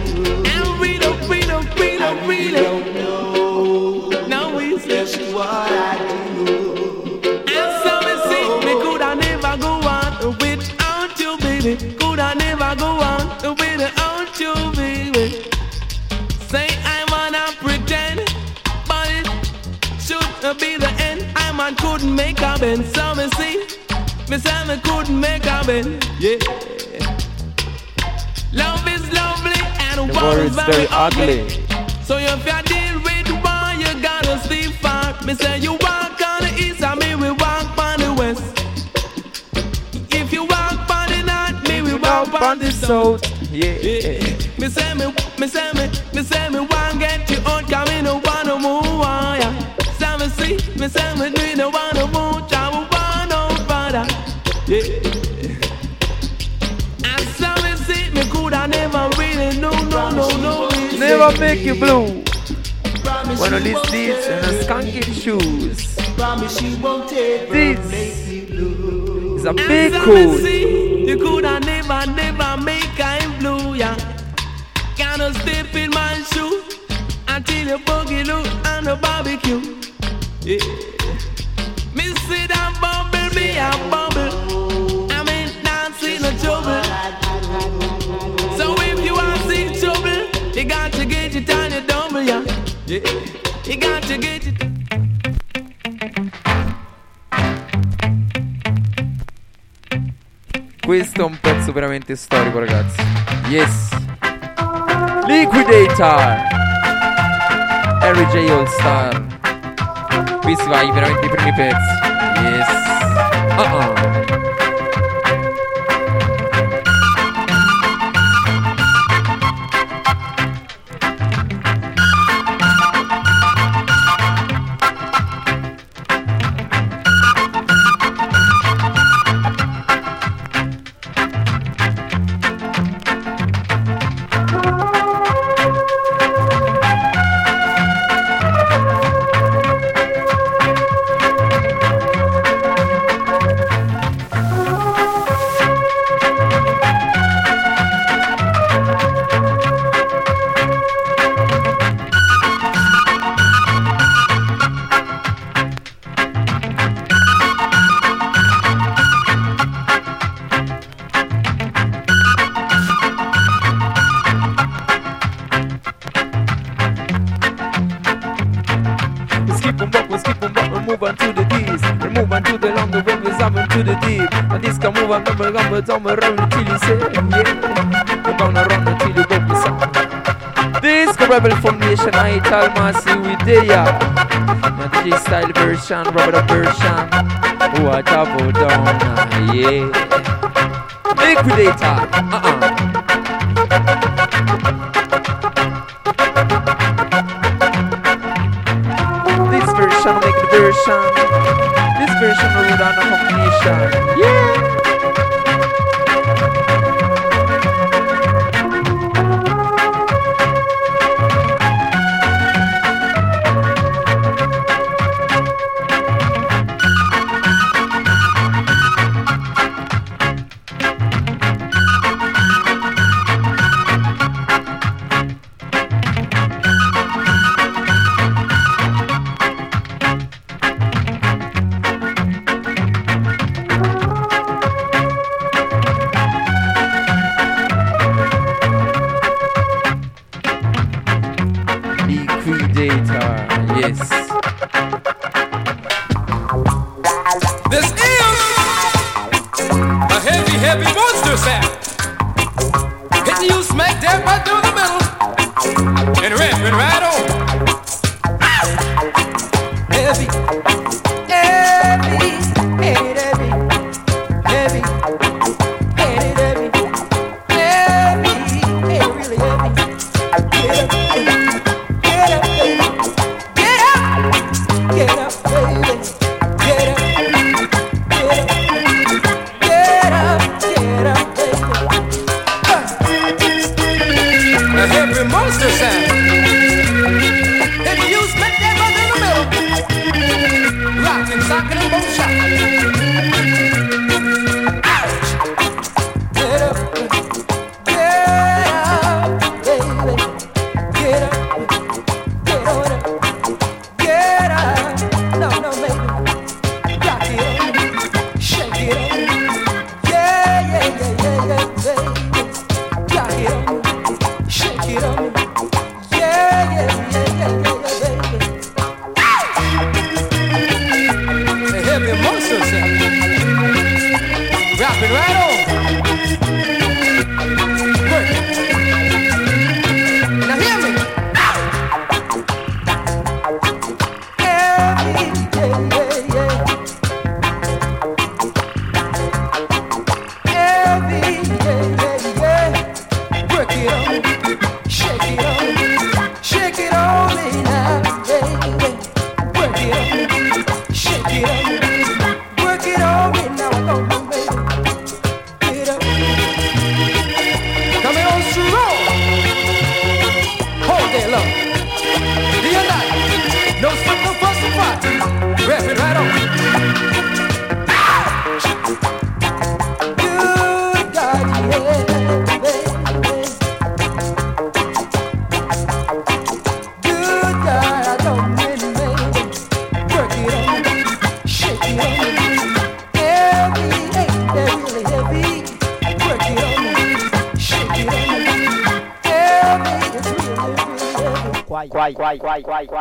Couldn't make a bend, so me see, me say me couldn't make bend. Yeah. Love is lovely and The war is very ugly. ugly. So if you deal with war, you gotta stay far. Me say you walk on the east, and me we walk on the west. If you walk on the north, me we walk on the south. Yeah. Me say me, me say me, me say me want get you out, 'cause me no wanna move on. Yeah. Say me see, me say me do no Never make you blue. One of these days in a skunky shoes. Promise you won't ever This make me blue. is a big And so me cool. see, You coulda never, never make I blue, yeah. Gotta step in my shoe until you boogie look on the barbecue. Yeah. Me see that bubble, me a bubble. I mean, not see no trouble. Yeah. You got to get it. Questo è un pezzo veramente storico, ragazzi. Yes. Liquidator. Harry J. All Star. Qui si va ai veramente i primi pezzi. Yes. Uh-uh. Down around until you say, yeah. We're gonna run until you go sound. This the rebel formation, I tell Massey we there. Now DJ style version, rubber version. Who I double down, ah, yeah. Liquidator, uh-uh.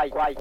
乖乖。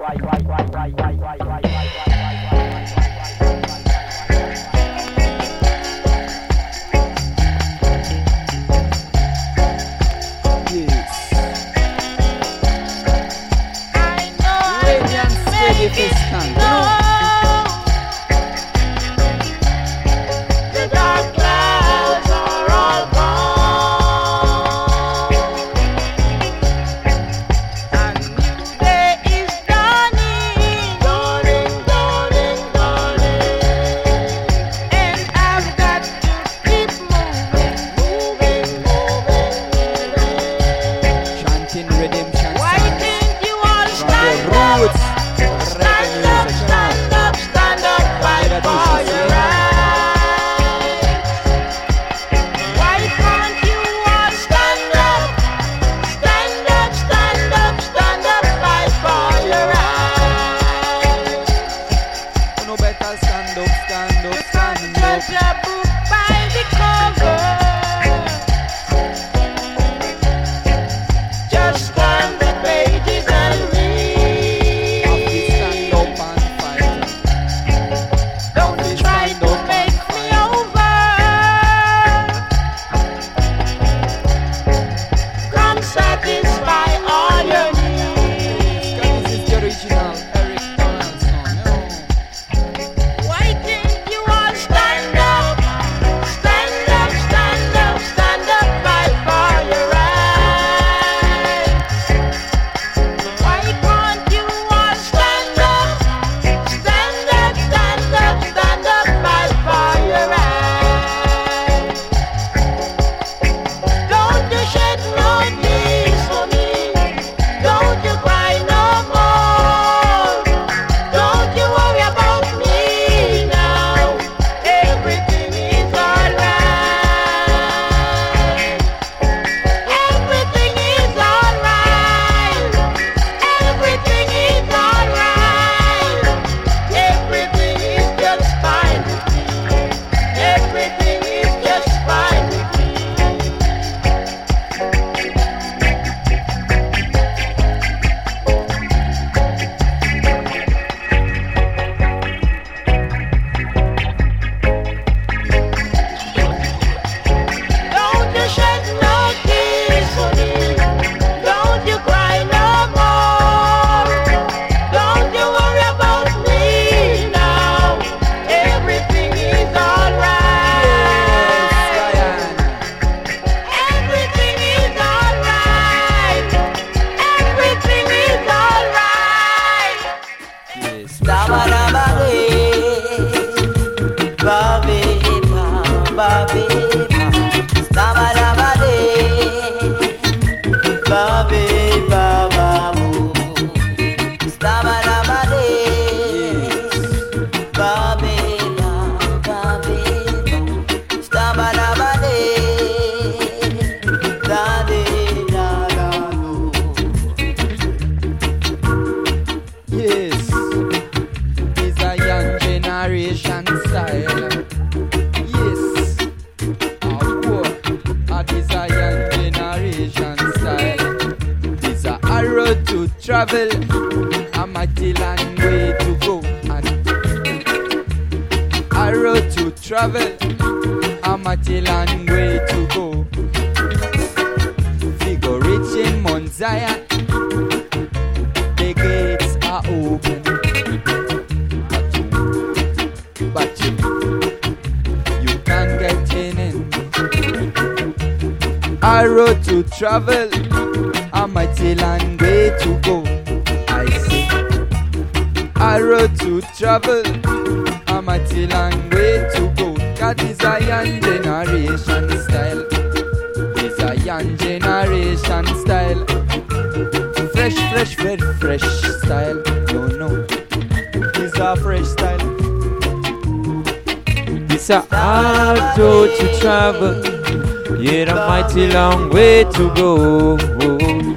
Long way to go.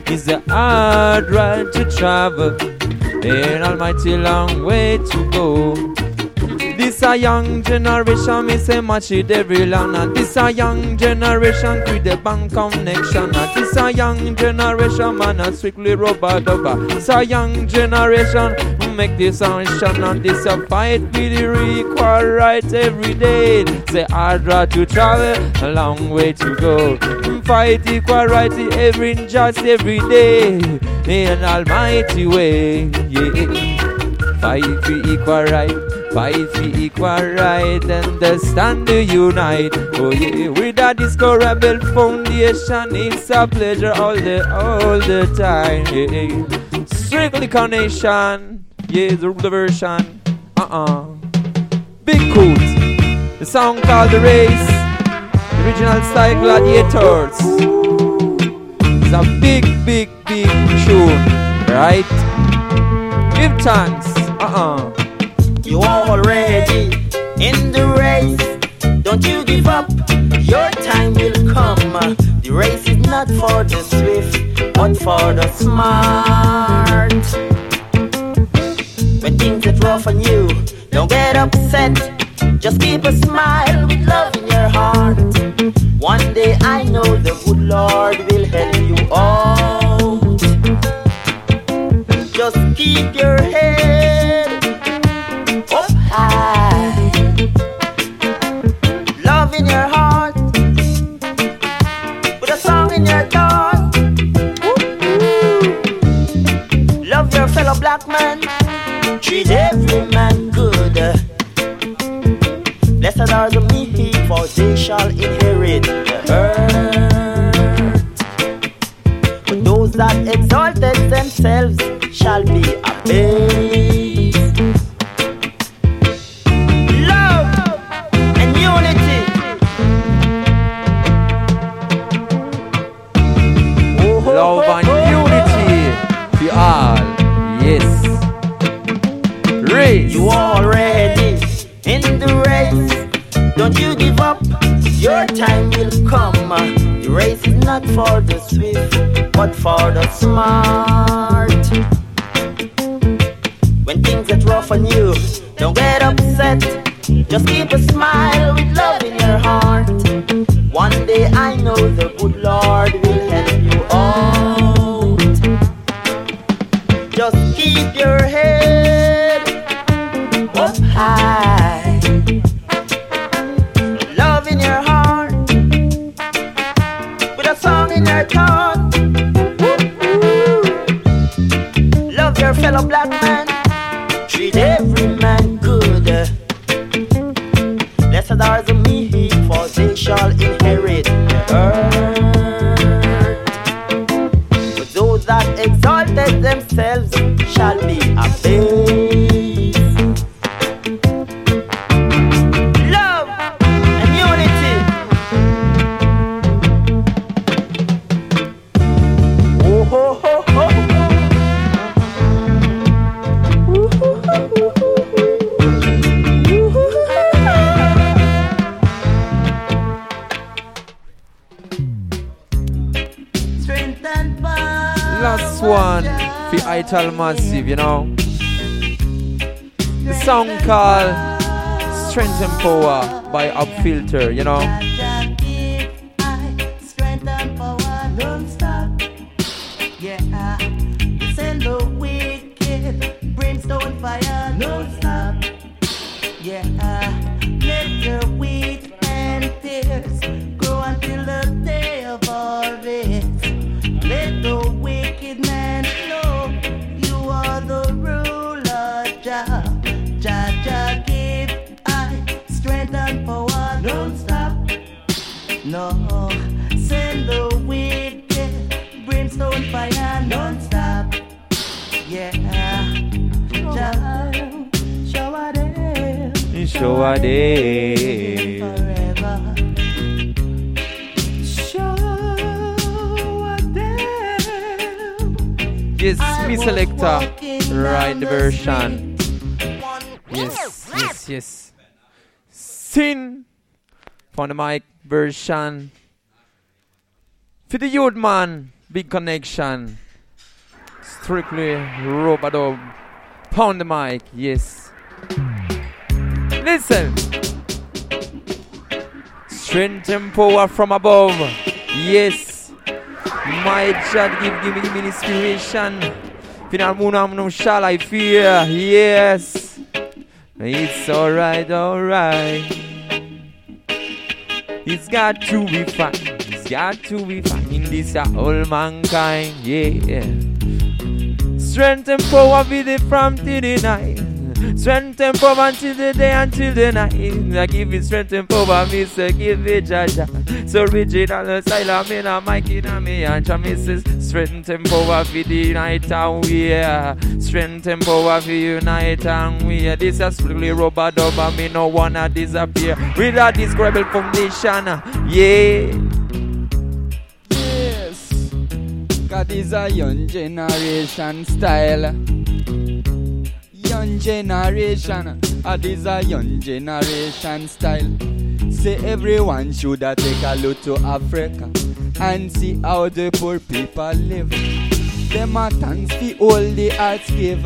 It's a hard ride to travel. Yet a mighty long way to go. This a young generation, me say match it every land. And this a young generation with the bank connection. And this a young generation, man, a strictly rubber dubber. This a young generation, make this shine. And this a fight with the equal right every day. Say hard road to travel, a long way to go. Fight equal right every just every day. In an almighty way, yeah. Fight for equal right. Fight for equal right and the stand to unite. Oh yeah, with a disco rebel foundation, it's a pleasure all the all the time. Yeah, strictly carnation. Yeah, the, the version. Uh uh Big Coot. The song called The Race. Original style Gladiators. It's a big, big, big tune, right? Give thanks. Uh uh You already in the race. Don't you give up. Your time will come. The race is not for the swift, but for the smart. When things get rough on you, don't get upset. Just keep a smile with love in your heart. One day I know the good Lord will help you out. Just keep your shall inherit the earth. But those that exalted themselves shall be for the smart. When things get rough on you, don't get upset. Just keep a smile with love by Upfilter, you know. No, send the wicked brimstone fire non-stop. Yeah, Jah, shower them Show a day. forever. Yes, me selector. Right version. Yes, yes, yes. Sin. On the mic version. The youth man. Big connection. Strictly Robadub. Pound the mic. Yes. Listen. Strength and power from above. Yes. My God, give, give me, give me inspiration. Final moon, I'm no shall I fear. Yes. It's alright, alright. It's got to be fine. It's got to be fine in this whole mankind. Yeah. Strength and power be the from to the night. Strength and power until the day, until the night. I give it strength and power, me say give it jaja. So original asylum in a mic in a me and Mrs. Strength and power for the night and we are. Strength and power for unite and we are. This is strictly rubber dub and me no wanna disappear. With a describable foundation. Yeah. Yes. God is a young generation style. Young generation, uh, this a young generation style. Say everyone should take a look to Africa and see how the poor people live. Them a thanks for all the arts give.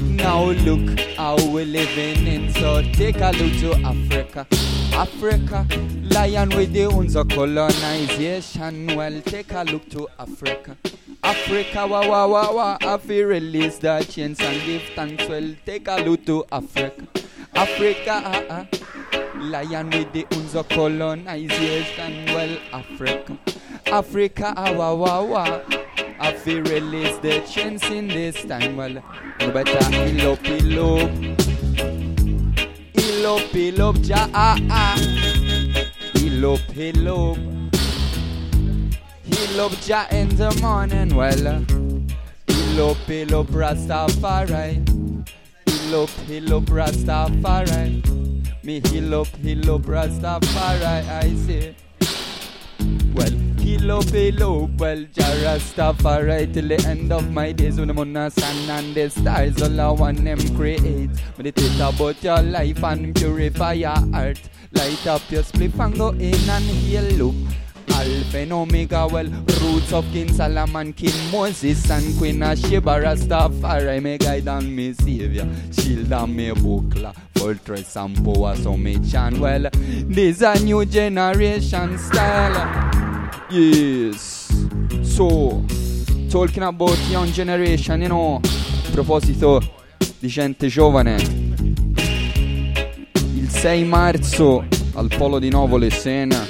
Now look how we living in, so take a look to Africa. Africa, lion with the of colonization. Well, take a look to Africa. Africa, wah wah wah wah, I feel release the chains and give thanks. Well, take a look to Africa. Africa, ah, ah. lion with the of colonization. Well, Africa. Africa, ah, wah wah wah. I feel release the chains in this time. Well, you better heal up, heal up, ja ah ah. Up. Heal up, ja in the morning. Well, heal up, Rastafari. Heal up, Rastafari. Me heal up, Rastafari. I say. Well, heal up, well, Jah Rastafari till the end of my days when I'm on sun and the stars, all I want them create. Meditate about your life and purify your heart. Light up your spliff and go in and heal up. Alpha and Omega, well, roots of King Solomon, King Moses, and Queen of Sheba, Rastafari, me guide and me savior, shield and me buckler, fortress and power, so me chant, well, this a new generation style. Yes. So, talking about young generation, you know, a proposito di gente giovane, il 6 marzo al Polo di Novole Sena,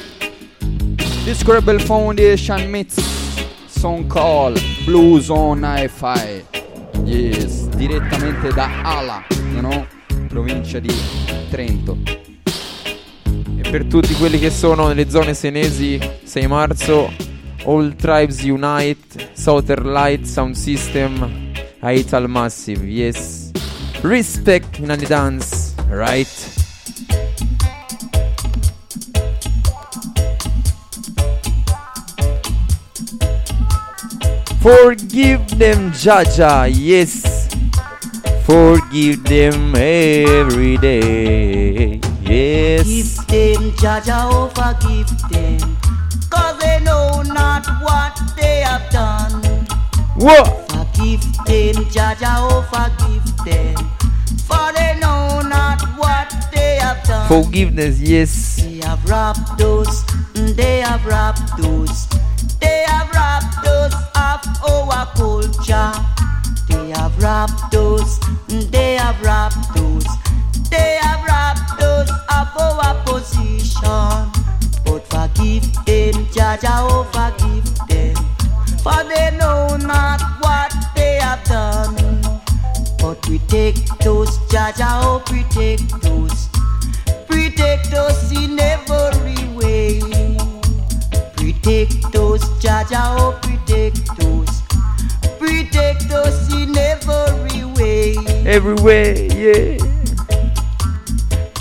Discoverable Foundation meets Song Call Blues on Hi-Fi. Yes, direttamente da Ala, you know, provincia di Trento. Per tutti quelli che sono nelle zone senesi, 6 marzo, All Tribes Unite, Southern Light Sound System, Aital Massive, yes. Respect in the dance, right? Forgive them, Jaja, yes. Forgive them every day, yes. Them, Jaja, oh forgive them. Cause they know not what they have done. What? Forgive them, Jaja, oh forgive them. For they know not what they have done. Forgiveness, yes. They have robbed us, mm, they have robbed us. They have robbed us of our culture. They have robbed us, mm, they have robbed us. They have robbed us of our position. But forgive them, oh forgive them. For they know not what they have done. But oh protect us. In every way. Oh, protect us. In every way. Everywhere, yeah.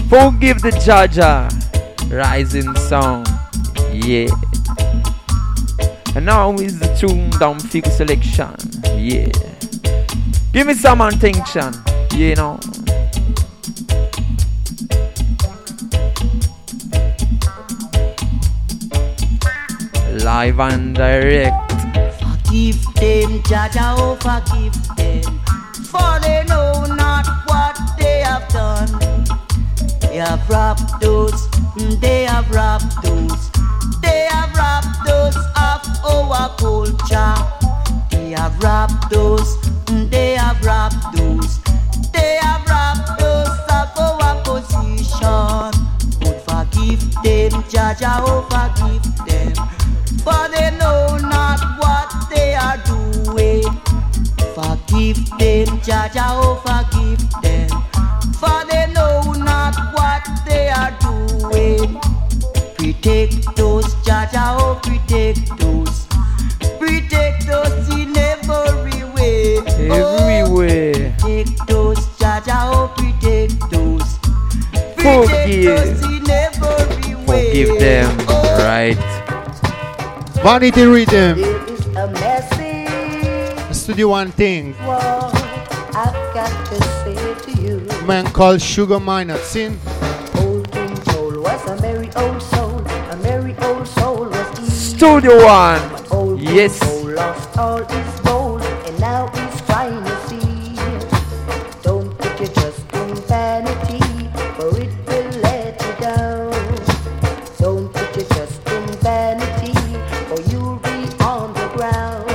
Forgive the Jaja. Rising song, yeah. And now is the tune down fig selection, yeah. Give me some attention, you know. Live and direct. Forgive them, Jaja, oh, forgive them. For they know not what they have done. They have robbed us, mm, they have robbed us. They have robbed us of our culture. They have robbed us, mm, they have robbed us. They have robbed us of our position. But forgive them, Jaja, oh, forgive them. For they know not what they are doing. Forgive them, Jaja, oh, forgive them. For they know Protect us, Jaja, oh, protect us. Protect us in every way. Everywhere. Oh, protect us, Jaja, oh, protect us. Forgive. in every way. Forgive them, oh. right? Vanity Rhythm. It's a message Studio One Thing. what I've got to say to you. Man called Sugar Minott. Sin. Old King Cole was a merry old Studio One. Old Yes. Lost all his gold, and now he's trying to see. Don't put your trust in vanity, for it will let you down. Don't put your trust in vanity, or you'll be on the ground.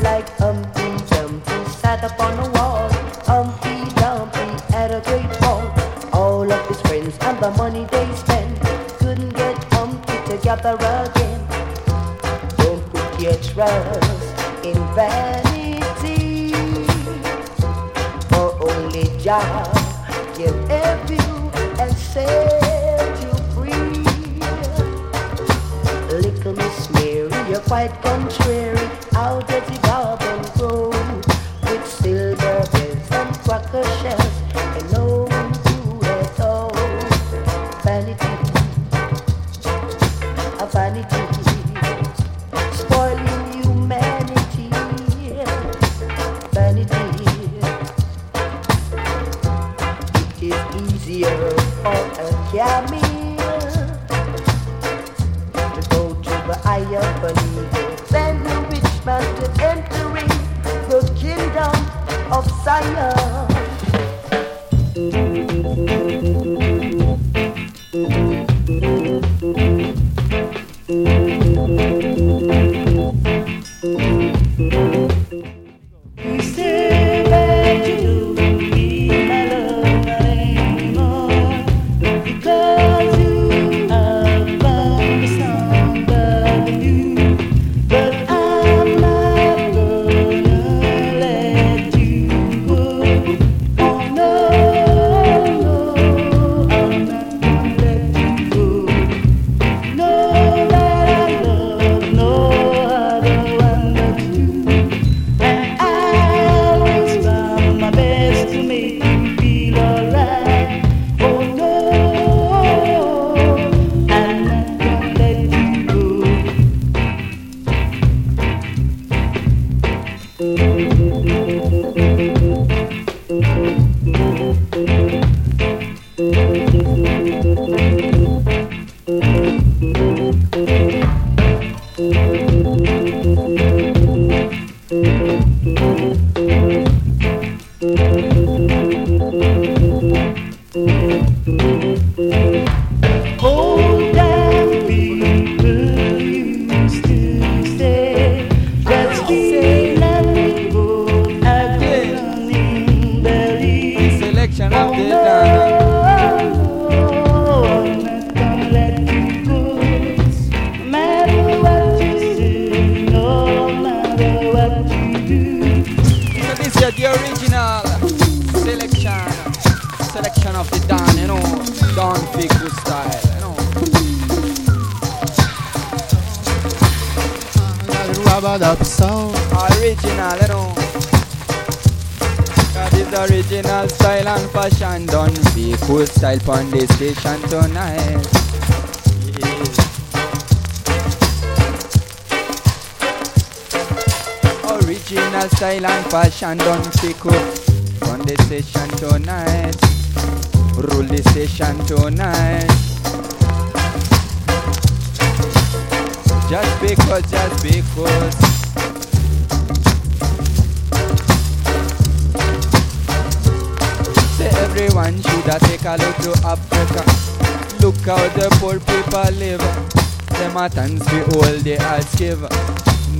Like Humpty Dumpty sat upon a wall. Humpty Dumpty had a great fall. All of his friends and the money they spent couldn't get Humpty together again. Trust in vanity, for only Jah can help you and set you free. Little Miss Mary, you're quite contrary.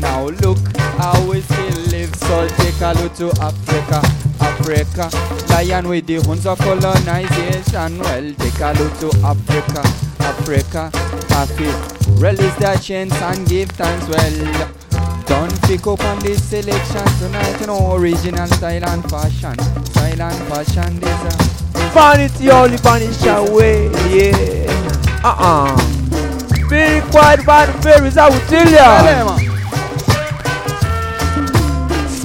Now look how we still live. So take a look to Africa. Africa, lion with the horns of colonization. Well, take a look to Africa. Africa, happy. Release their chains and give thanks. Well, don't pick up on this selection tonight. You know, original style and fashion. Style and fashion, this uh, Vanity only vanish away, yeah. Uh-uh. Be quiet about the fairies, I will tell ya.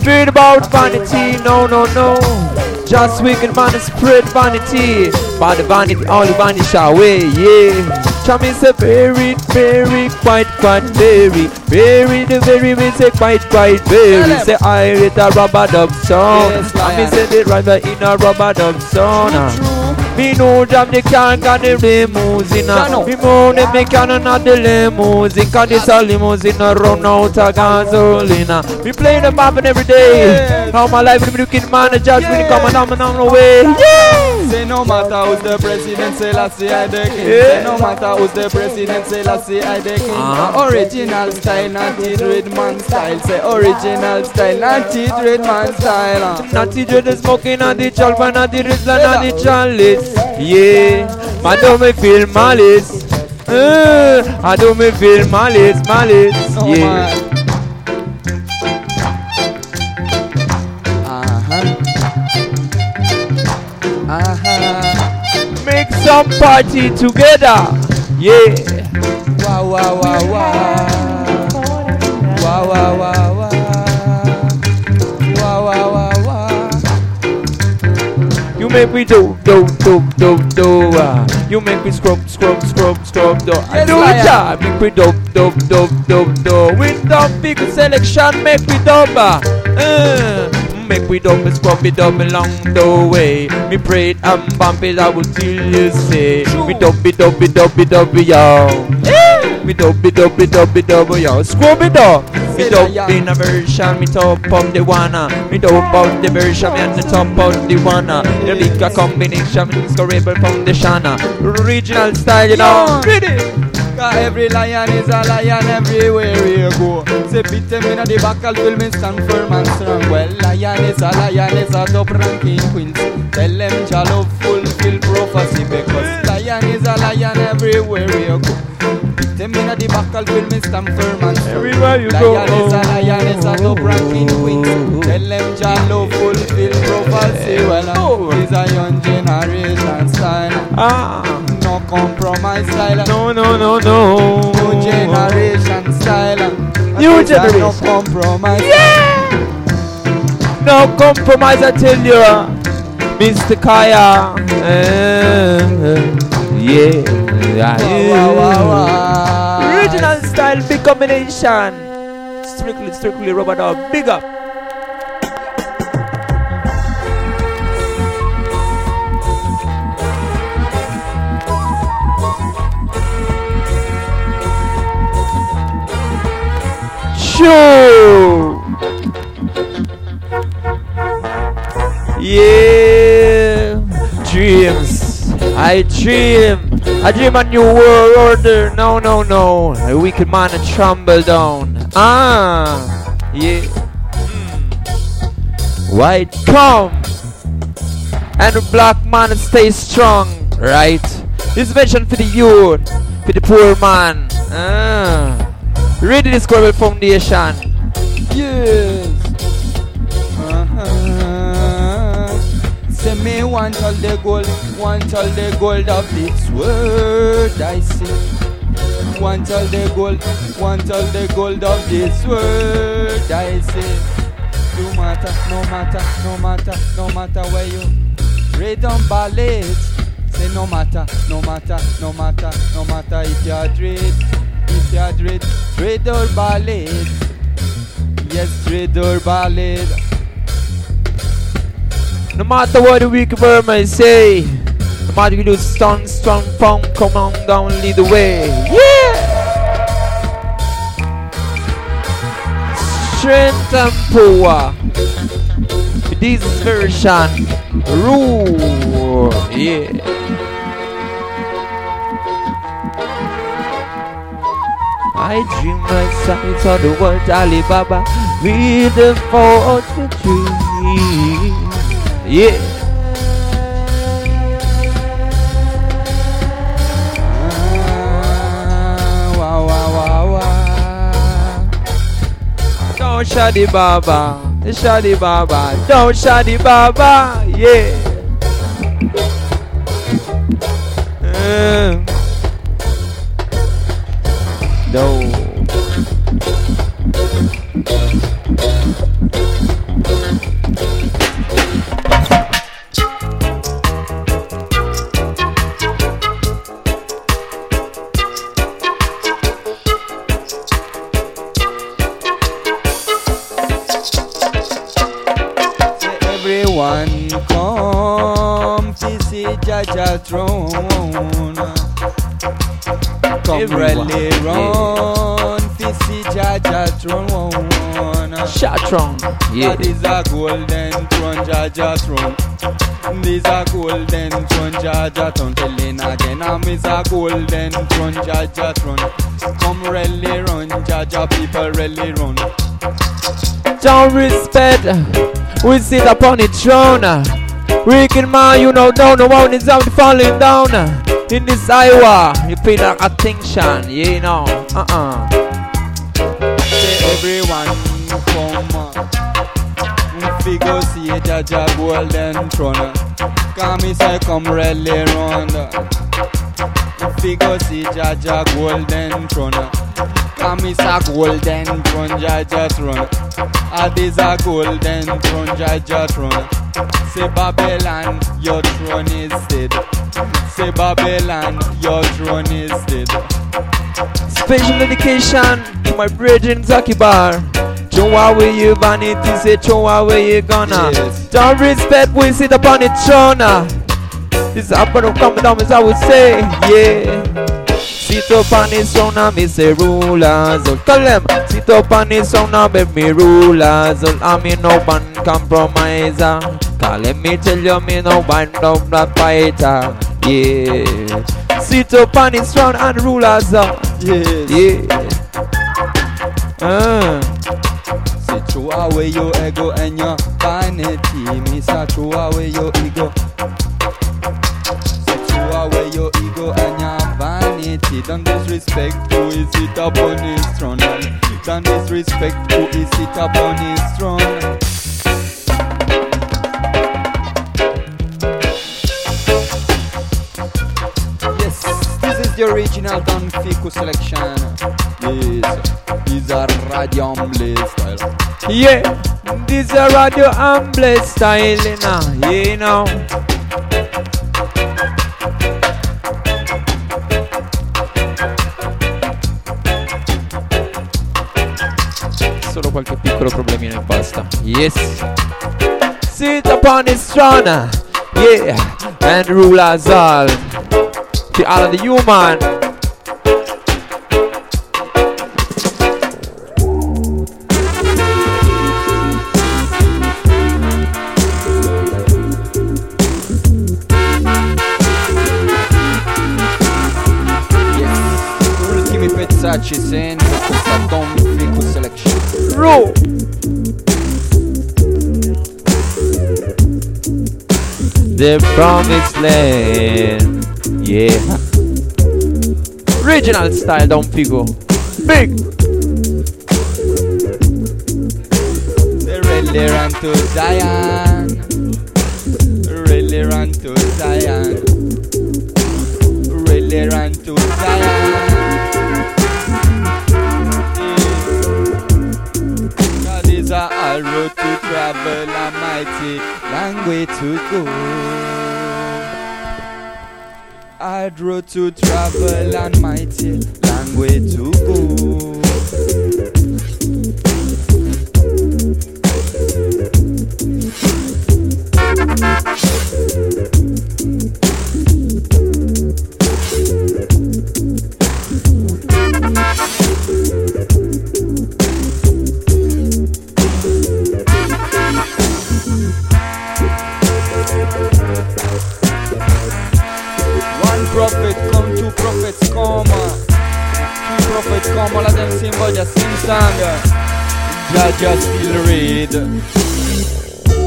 Spirit about vanity, no, no, no. Just wicked man spread vanity. But the vanity only vanish away, yeah. Chami a very, very, quite, quite, very, very, the very, me say quite, quite, very. Say I read a rubber dub song. Yes, me say the driver in a rubber dub song. Me know jam the car got the limousine. Me know the me cannon not the limousine. Cause this a limousine a run out of gasolina. Me play the poppin' every day. How my life with the kid man just when come and I'm on the way. Yeah. Say no matter who's the president, say let's see I the king. Yeah. Say no matter who's the president, say let's see I the king. Uh-huh. Original style, not the red man style. Say original style, not the red man style. uh. Not the smoking, not the chalpa, not the rizla, not the chalice. Yeah, I do me feel malice. Uh, I do me feel malice, malice. Oh, yeah. Uh-huh. Make some party together. Yeah. Wow, wow. Wow, wow, wow, wow. Wow, make me do, do, do, do, do. Uh. You make me scrub, scrub, scrub, scrub. Do. I do it, yeah. Make me dub, dub, dub, dub, dub. With the big selection, make me dub. Uh. Uh. Make we dub, scrub it up along the way. Me pray it and bump it, I will till you say. Me dub it, dub it, dub it, dub it, yo. Me dub it, dub it, dub it, dub yo. Up. Me Say dub in a version, me top of the uh. Me dub out the version, me at the top of the uh. The bigger combination, me discoverable foundation. uh. Original style, you know. Ready? Cause every lion is a lion everywhere you go. Say beat them in the backal will me stand firm and strong. Well, lion is a lion is a top ranking queens. Tell them Jalo fulfill prophecy because lion is a lion everywhere you go. Them in the backal will me stand firm and strong. Everywhere you lion go. is a lion is a top ranking queens. Tell them Jalo fulfill prophecy. Well, uh, it's a young generation style. Ah. No compromise style. No, no, no, no. New generation style. New I said, No generation. compromise. No compromise, I tell you. Mr. Kaya. Uh, yeah. Yeah. Original style, big combination. Strictly, strictly rubber dog. Big up. Sure. Yeah, dreams. I dream. I dream a new world order. No, no, no. A wicked man a tremble down. Ah, yeah. Mm. White come and the black man stay strong, right? This vision for the youth, for the poor man. Ah, ready this global foundation. Yes. Want all the gold, want all the gold of this world I see. want all the gold, want all the gold of this world. I say, no matter, no matter, no matter, no matter where you rhythm ballads. Say no matter, no matter, no matter, no matter if you're dread, if you're dread, dread or ballad. Yes, dread or ballad. No matter what the bird may say, no matter you do strong, strong funk, come on down, lead the way. Yeah! Strength and power. This version, rule. Yeah. I dream myself on the world Alibaba with the fortune. Yeah. Wow, wow, wow, wow. Don't Shadi Baba, Shadi Baba, don't Shadi Baba, yeah. Um, no. Shatron, yeah. That is a golden throne, Jaja throne. This a golden throne, Jaja throne. Telling again, I'm is a golden throne, Jaja throne. Come rally run, Jaja people rally run. Don't respect, we sit upon the throne. Wicked man, you know, down the one is out falling down. In this Iowa, you pay like attention, you know. Uh uh. Say everyone come We go see Jaja golden throne Come me say come rally round. We go see Jaja golden throne Come me say golden throne Jaja throne Ah this a golden throne Jaja throne Say Babylon your throne is dead. Say Babylon your throne is dead. Special dedication to my brethren Zaki Bar. Chowa where you vanity say chowa where you gonna. Don't respect we sit upon the throne. This is up and coming down as I would say, yeah. Sit up on the throne and me say rulers. Oh, call them. Sit up on the throne and make me rulers. Oh, I mean no one compromiser. Call them me tell you me no one no black fighter. Yeah. Sit up on the throne and rulers. Uh. Yes. Yeah. Uh. Throw away your ego and your vanity. Me say throw away your ego. Say throw away your ego and your vanity. Don't disrespect who is sit upon his throne. Don't disrespect who is sit upon his throne. Yes, this is the original Don Fiku selection. Yes, these are Radio Amble style. Yeah, this a radio humble style, you know, you know. Solo qualche piccolo problemino e basta. Yes. Sit upon his throne, yeah, and rule us all. The all of the human. Pezzacci sempre questa Don Fiku selection. Roll. The promised land. Yeah. Original style, don't figure. Big. They really run to Zion. Really run to Zion. Really run mighty long to go. Hard road to travel and mighty long way to go. All of them sing but just sing song. Jaja still read.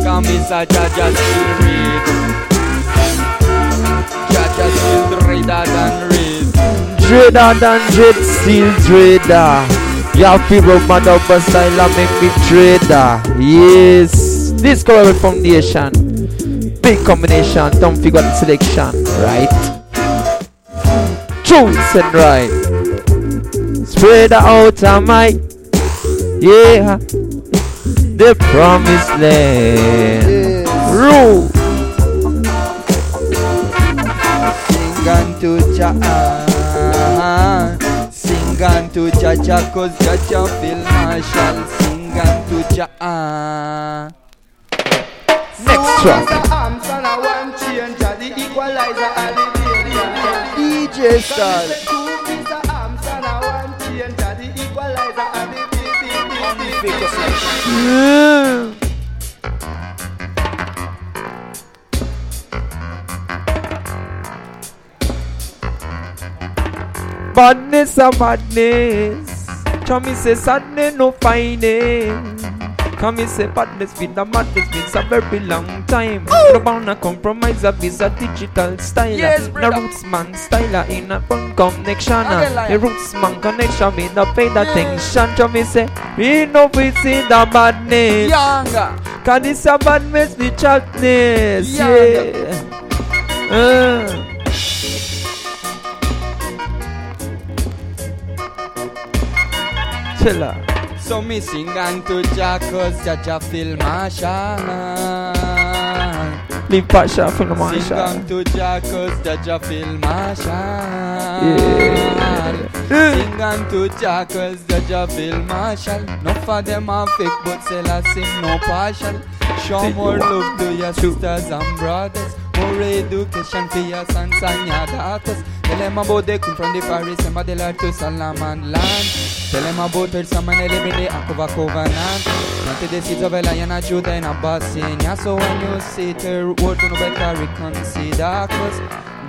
Come inside, Jaja still read. Jaja still reader than read. Dreader than dread, still dreader. Have to rub my double style and make me trader. Yes, Discovery Foundation. Big combination, Don Fiku the selection, right? Truth and right. Spread out of my, yeah, the promised land. Rule. Sing unto Jah. Sing unto Jah Jah cause Jah Jah feel marshal. Sing unto Jah. Next track. Armstrong, I variant. Badness a madness. Come me say sadness no finding. Come me say badness with the madness means a very long time. No bound to compromise a visa digital style. Yes, no roots man style in a fun connection. The roots man connection me no pay the attention. Come me say we no we see the badness. Younger. Cause this a badness the chatness. Yeah. Uh. Chilla. So me sing to Jah cause Jah Jah feel marshal. Leave Pasha for the Sing Marshall. unto Jah cause Jah Jah feel marshal. Yeah. Sing unto Jah cause Jah Jah feel marshal. No for them are fake but still I sing no partial. Show more love to your sisters and brothers. More education for your sons and your daughters. Tell them about from the Paris and to Solomon land. Tell them about her some and every day covenant. Planted the seeds of a lion, a Judah and a Bassinia. So when you see her word to no better reconsider. Cause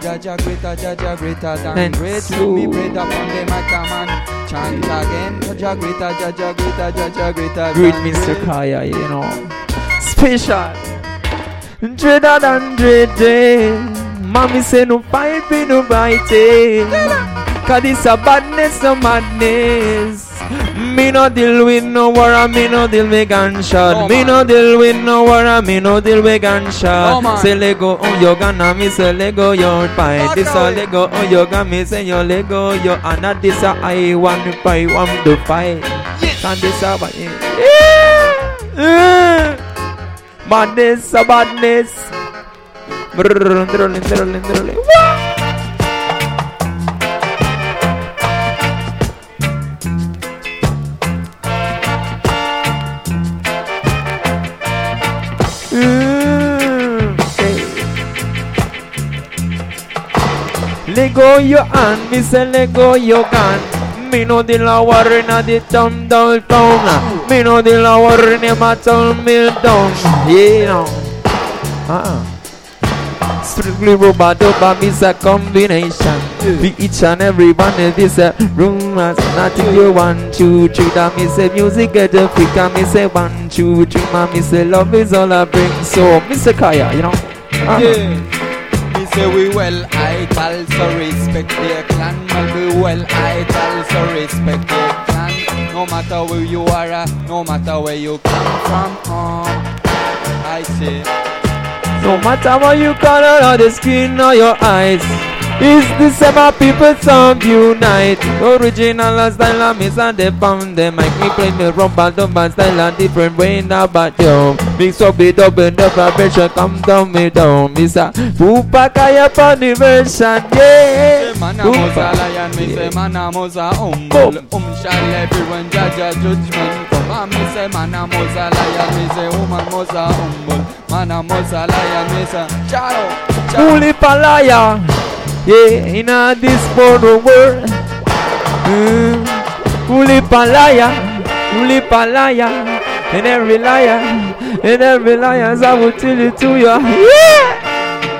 Jaja greater, Jaja greater than great. so- With me bread upon them, I come and chant again. Jaja greater, Jaja greater, Jaja greater Great than Mr. great. Kaya, you know. Special. Dreader than dreaded. Mommy say no fight, be no biting. Cause this a badness, no madness. Me no deal with no war, me no deal with gunshot. No, me no deal with no war, me no deal with gunshot. No, say Lego, oh you gonna me say Lego, you fight. This a. Lego, oh you gonna me say you Lego, you and that this a I want to fight, want to fight. And this a yeah. Yeah. Badness, a okay. Let go your hand, me say let go your gun. Me no deal a war in the town downtown. Me no deal a war in a town mill down. Yeah, no. Uh-uh. Strictly robot over is a combination. Be each and every one of this a rumors. Nothing you want two, three. That me say music get a freak. And me say one, two, three. Man, me say love is all I bring. So, Mr. Kaya, you know. Uh-huh. Yeah. Me say we well idol, so respect their clan. Man, we well idol, so respect their clan. No matter where you are, uh, no matter where you come from. Uh, I say, No matter what you color or the skin or your eyes, Is the same people song unite? Original style and miss and they found them. Make me play the rumba dumba style and different way now but yo. Mix up it up and the vibration come down me down. Miss a Pupa kaya pa the version, yeah. Man a lion, me say a humble. Um shall everyone judge a judgment come. And me say man a lion, me say woman mosa humble. Man a lion, me say charo. Palaya, yeah, in a this porno world. Mm. Fully palaya, fully palaya, and every liar, and every liar, I will tell it to you. Yeah.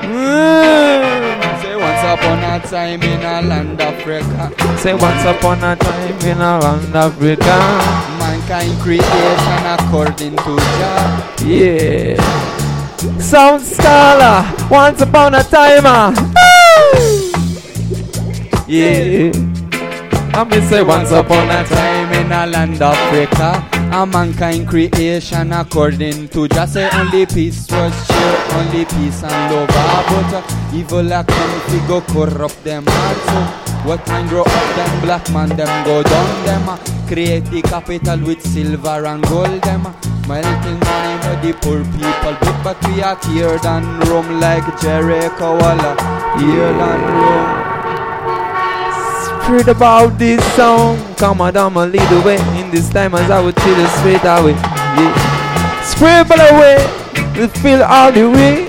Mm. Say once upon a time in a land Africa. Say once upon a time in a land Africa. Mankind creation according to Jah. Yeah. Sound scholar, once upon a timer. Yeah. I'm gonna say once upon a time in a land of Africa. A mankind creation according to Jah say only peace was share, only peace and love. Ah, But uh, evil a come fi go corrupt them hearts. What man grow up them black man them go down them. uh, Create the capital with silver and gold them. uh, Melting money for the poor people, but, but we are teared and rum like Jericho Walla, here and rum. Heard about this song. Come on, I'ma lead the way. In this time, as I would you straight away. Yeah. Scribble away. We feel all the way.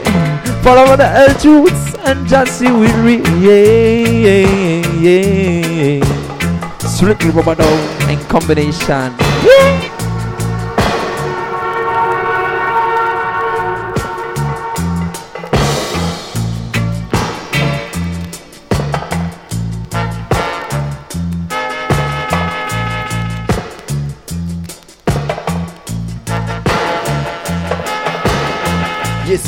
Follow the L truths and just see we read. Yeah, yeah, yeah. Yeah. Strictly rubber down in combination. Yeah.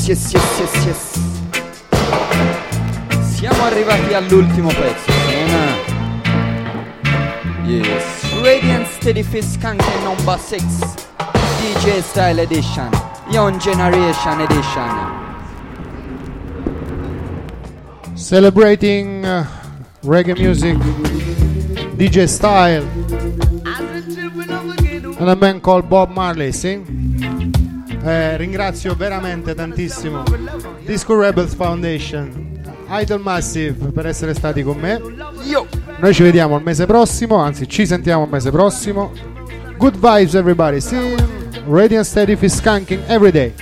Yes, yes, yes, yes. Siamo arrivati all'ultimo pezzo. Sena. Yes. Radiant Steady Fist Skanking number 6. DJ Style Edition. Young Generation Edition. Celebrating uh, reggae music, DJ style, and a man called Bob Marley, sì? Eh, ringrazio veramente tantissimo Disco Rebels Foundation, Idol Massive per essere stati con me. Noi ci vediamo il mese prossimo, anzi ci sentiamo il mese prossimo. Good vibes everybody, see? Radiant Steady Fist Skanking every day.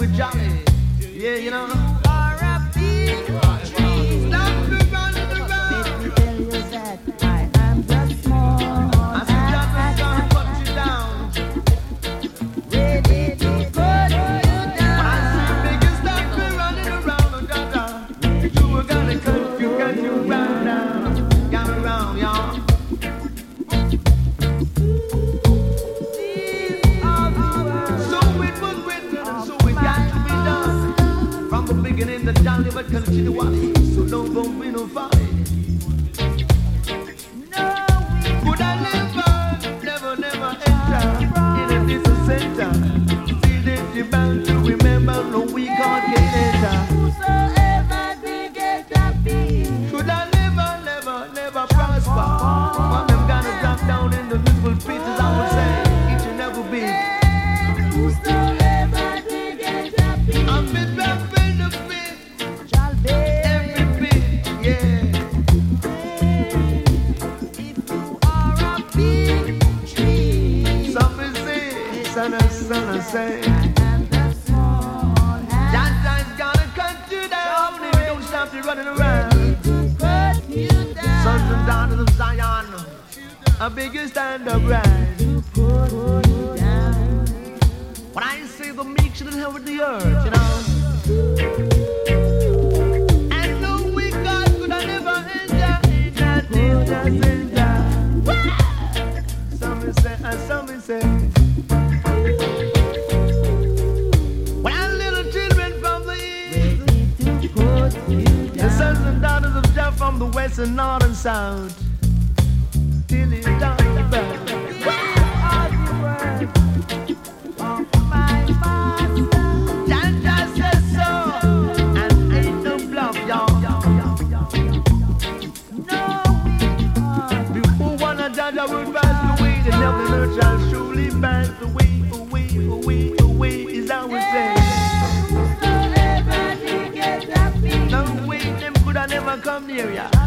Be jolly. The beginning, the jolly but continually. So don't go be no folly. Could I never, never, never enter in a different center? say. Johnson's gonna cut you down don't stop running around. Sons and daughters of Zion, a bigger stand up right. When I say the meek should inherit the earth, you know. And the wicked could never enter into the west and northern South. Nigeria.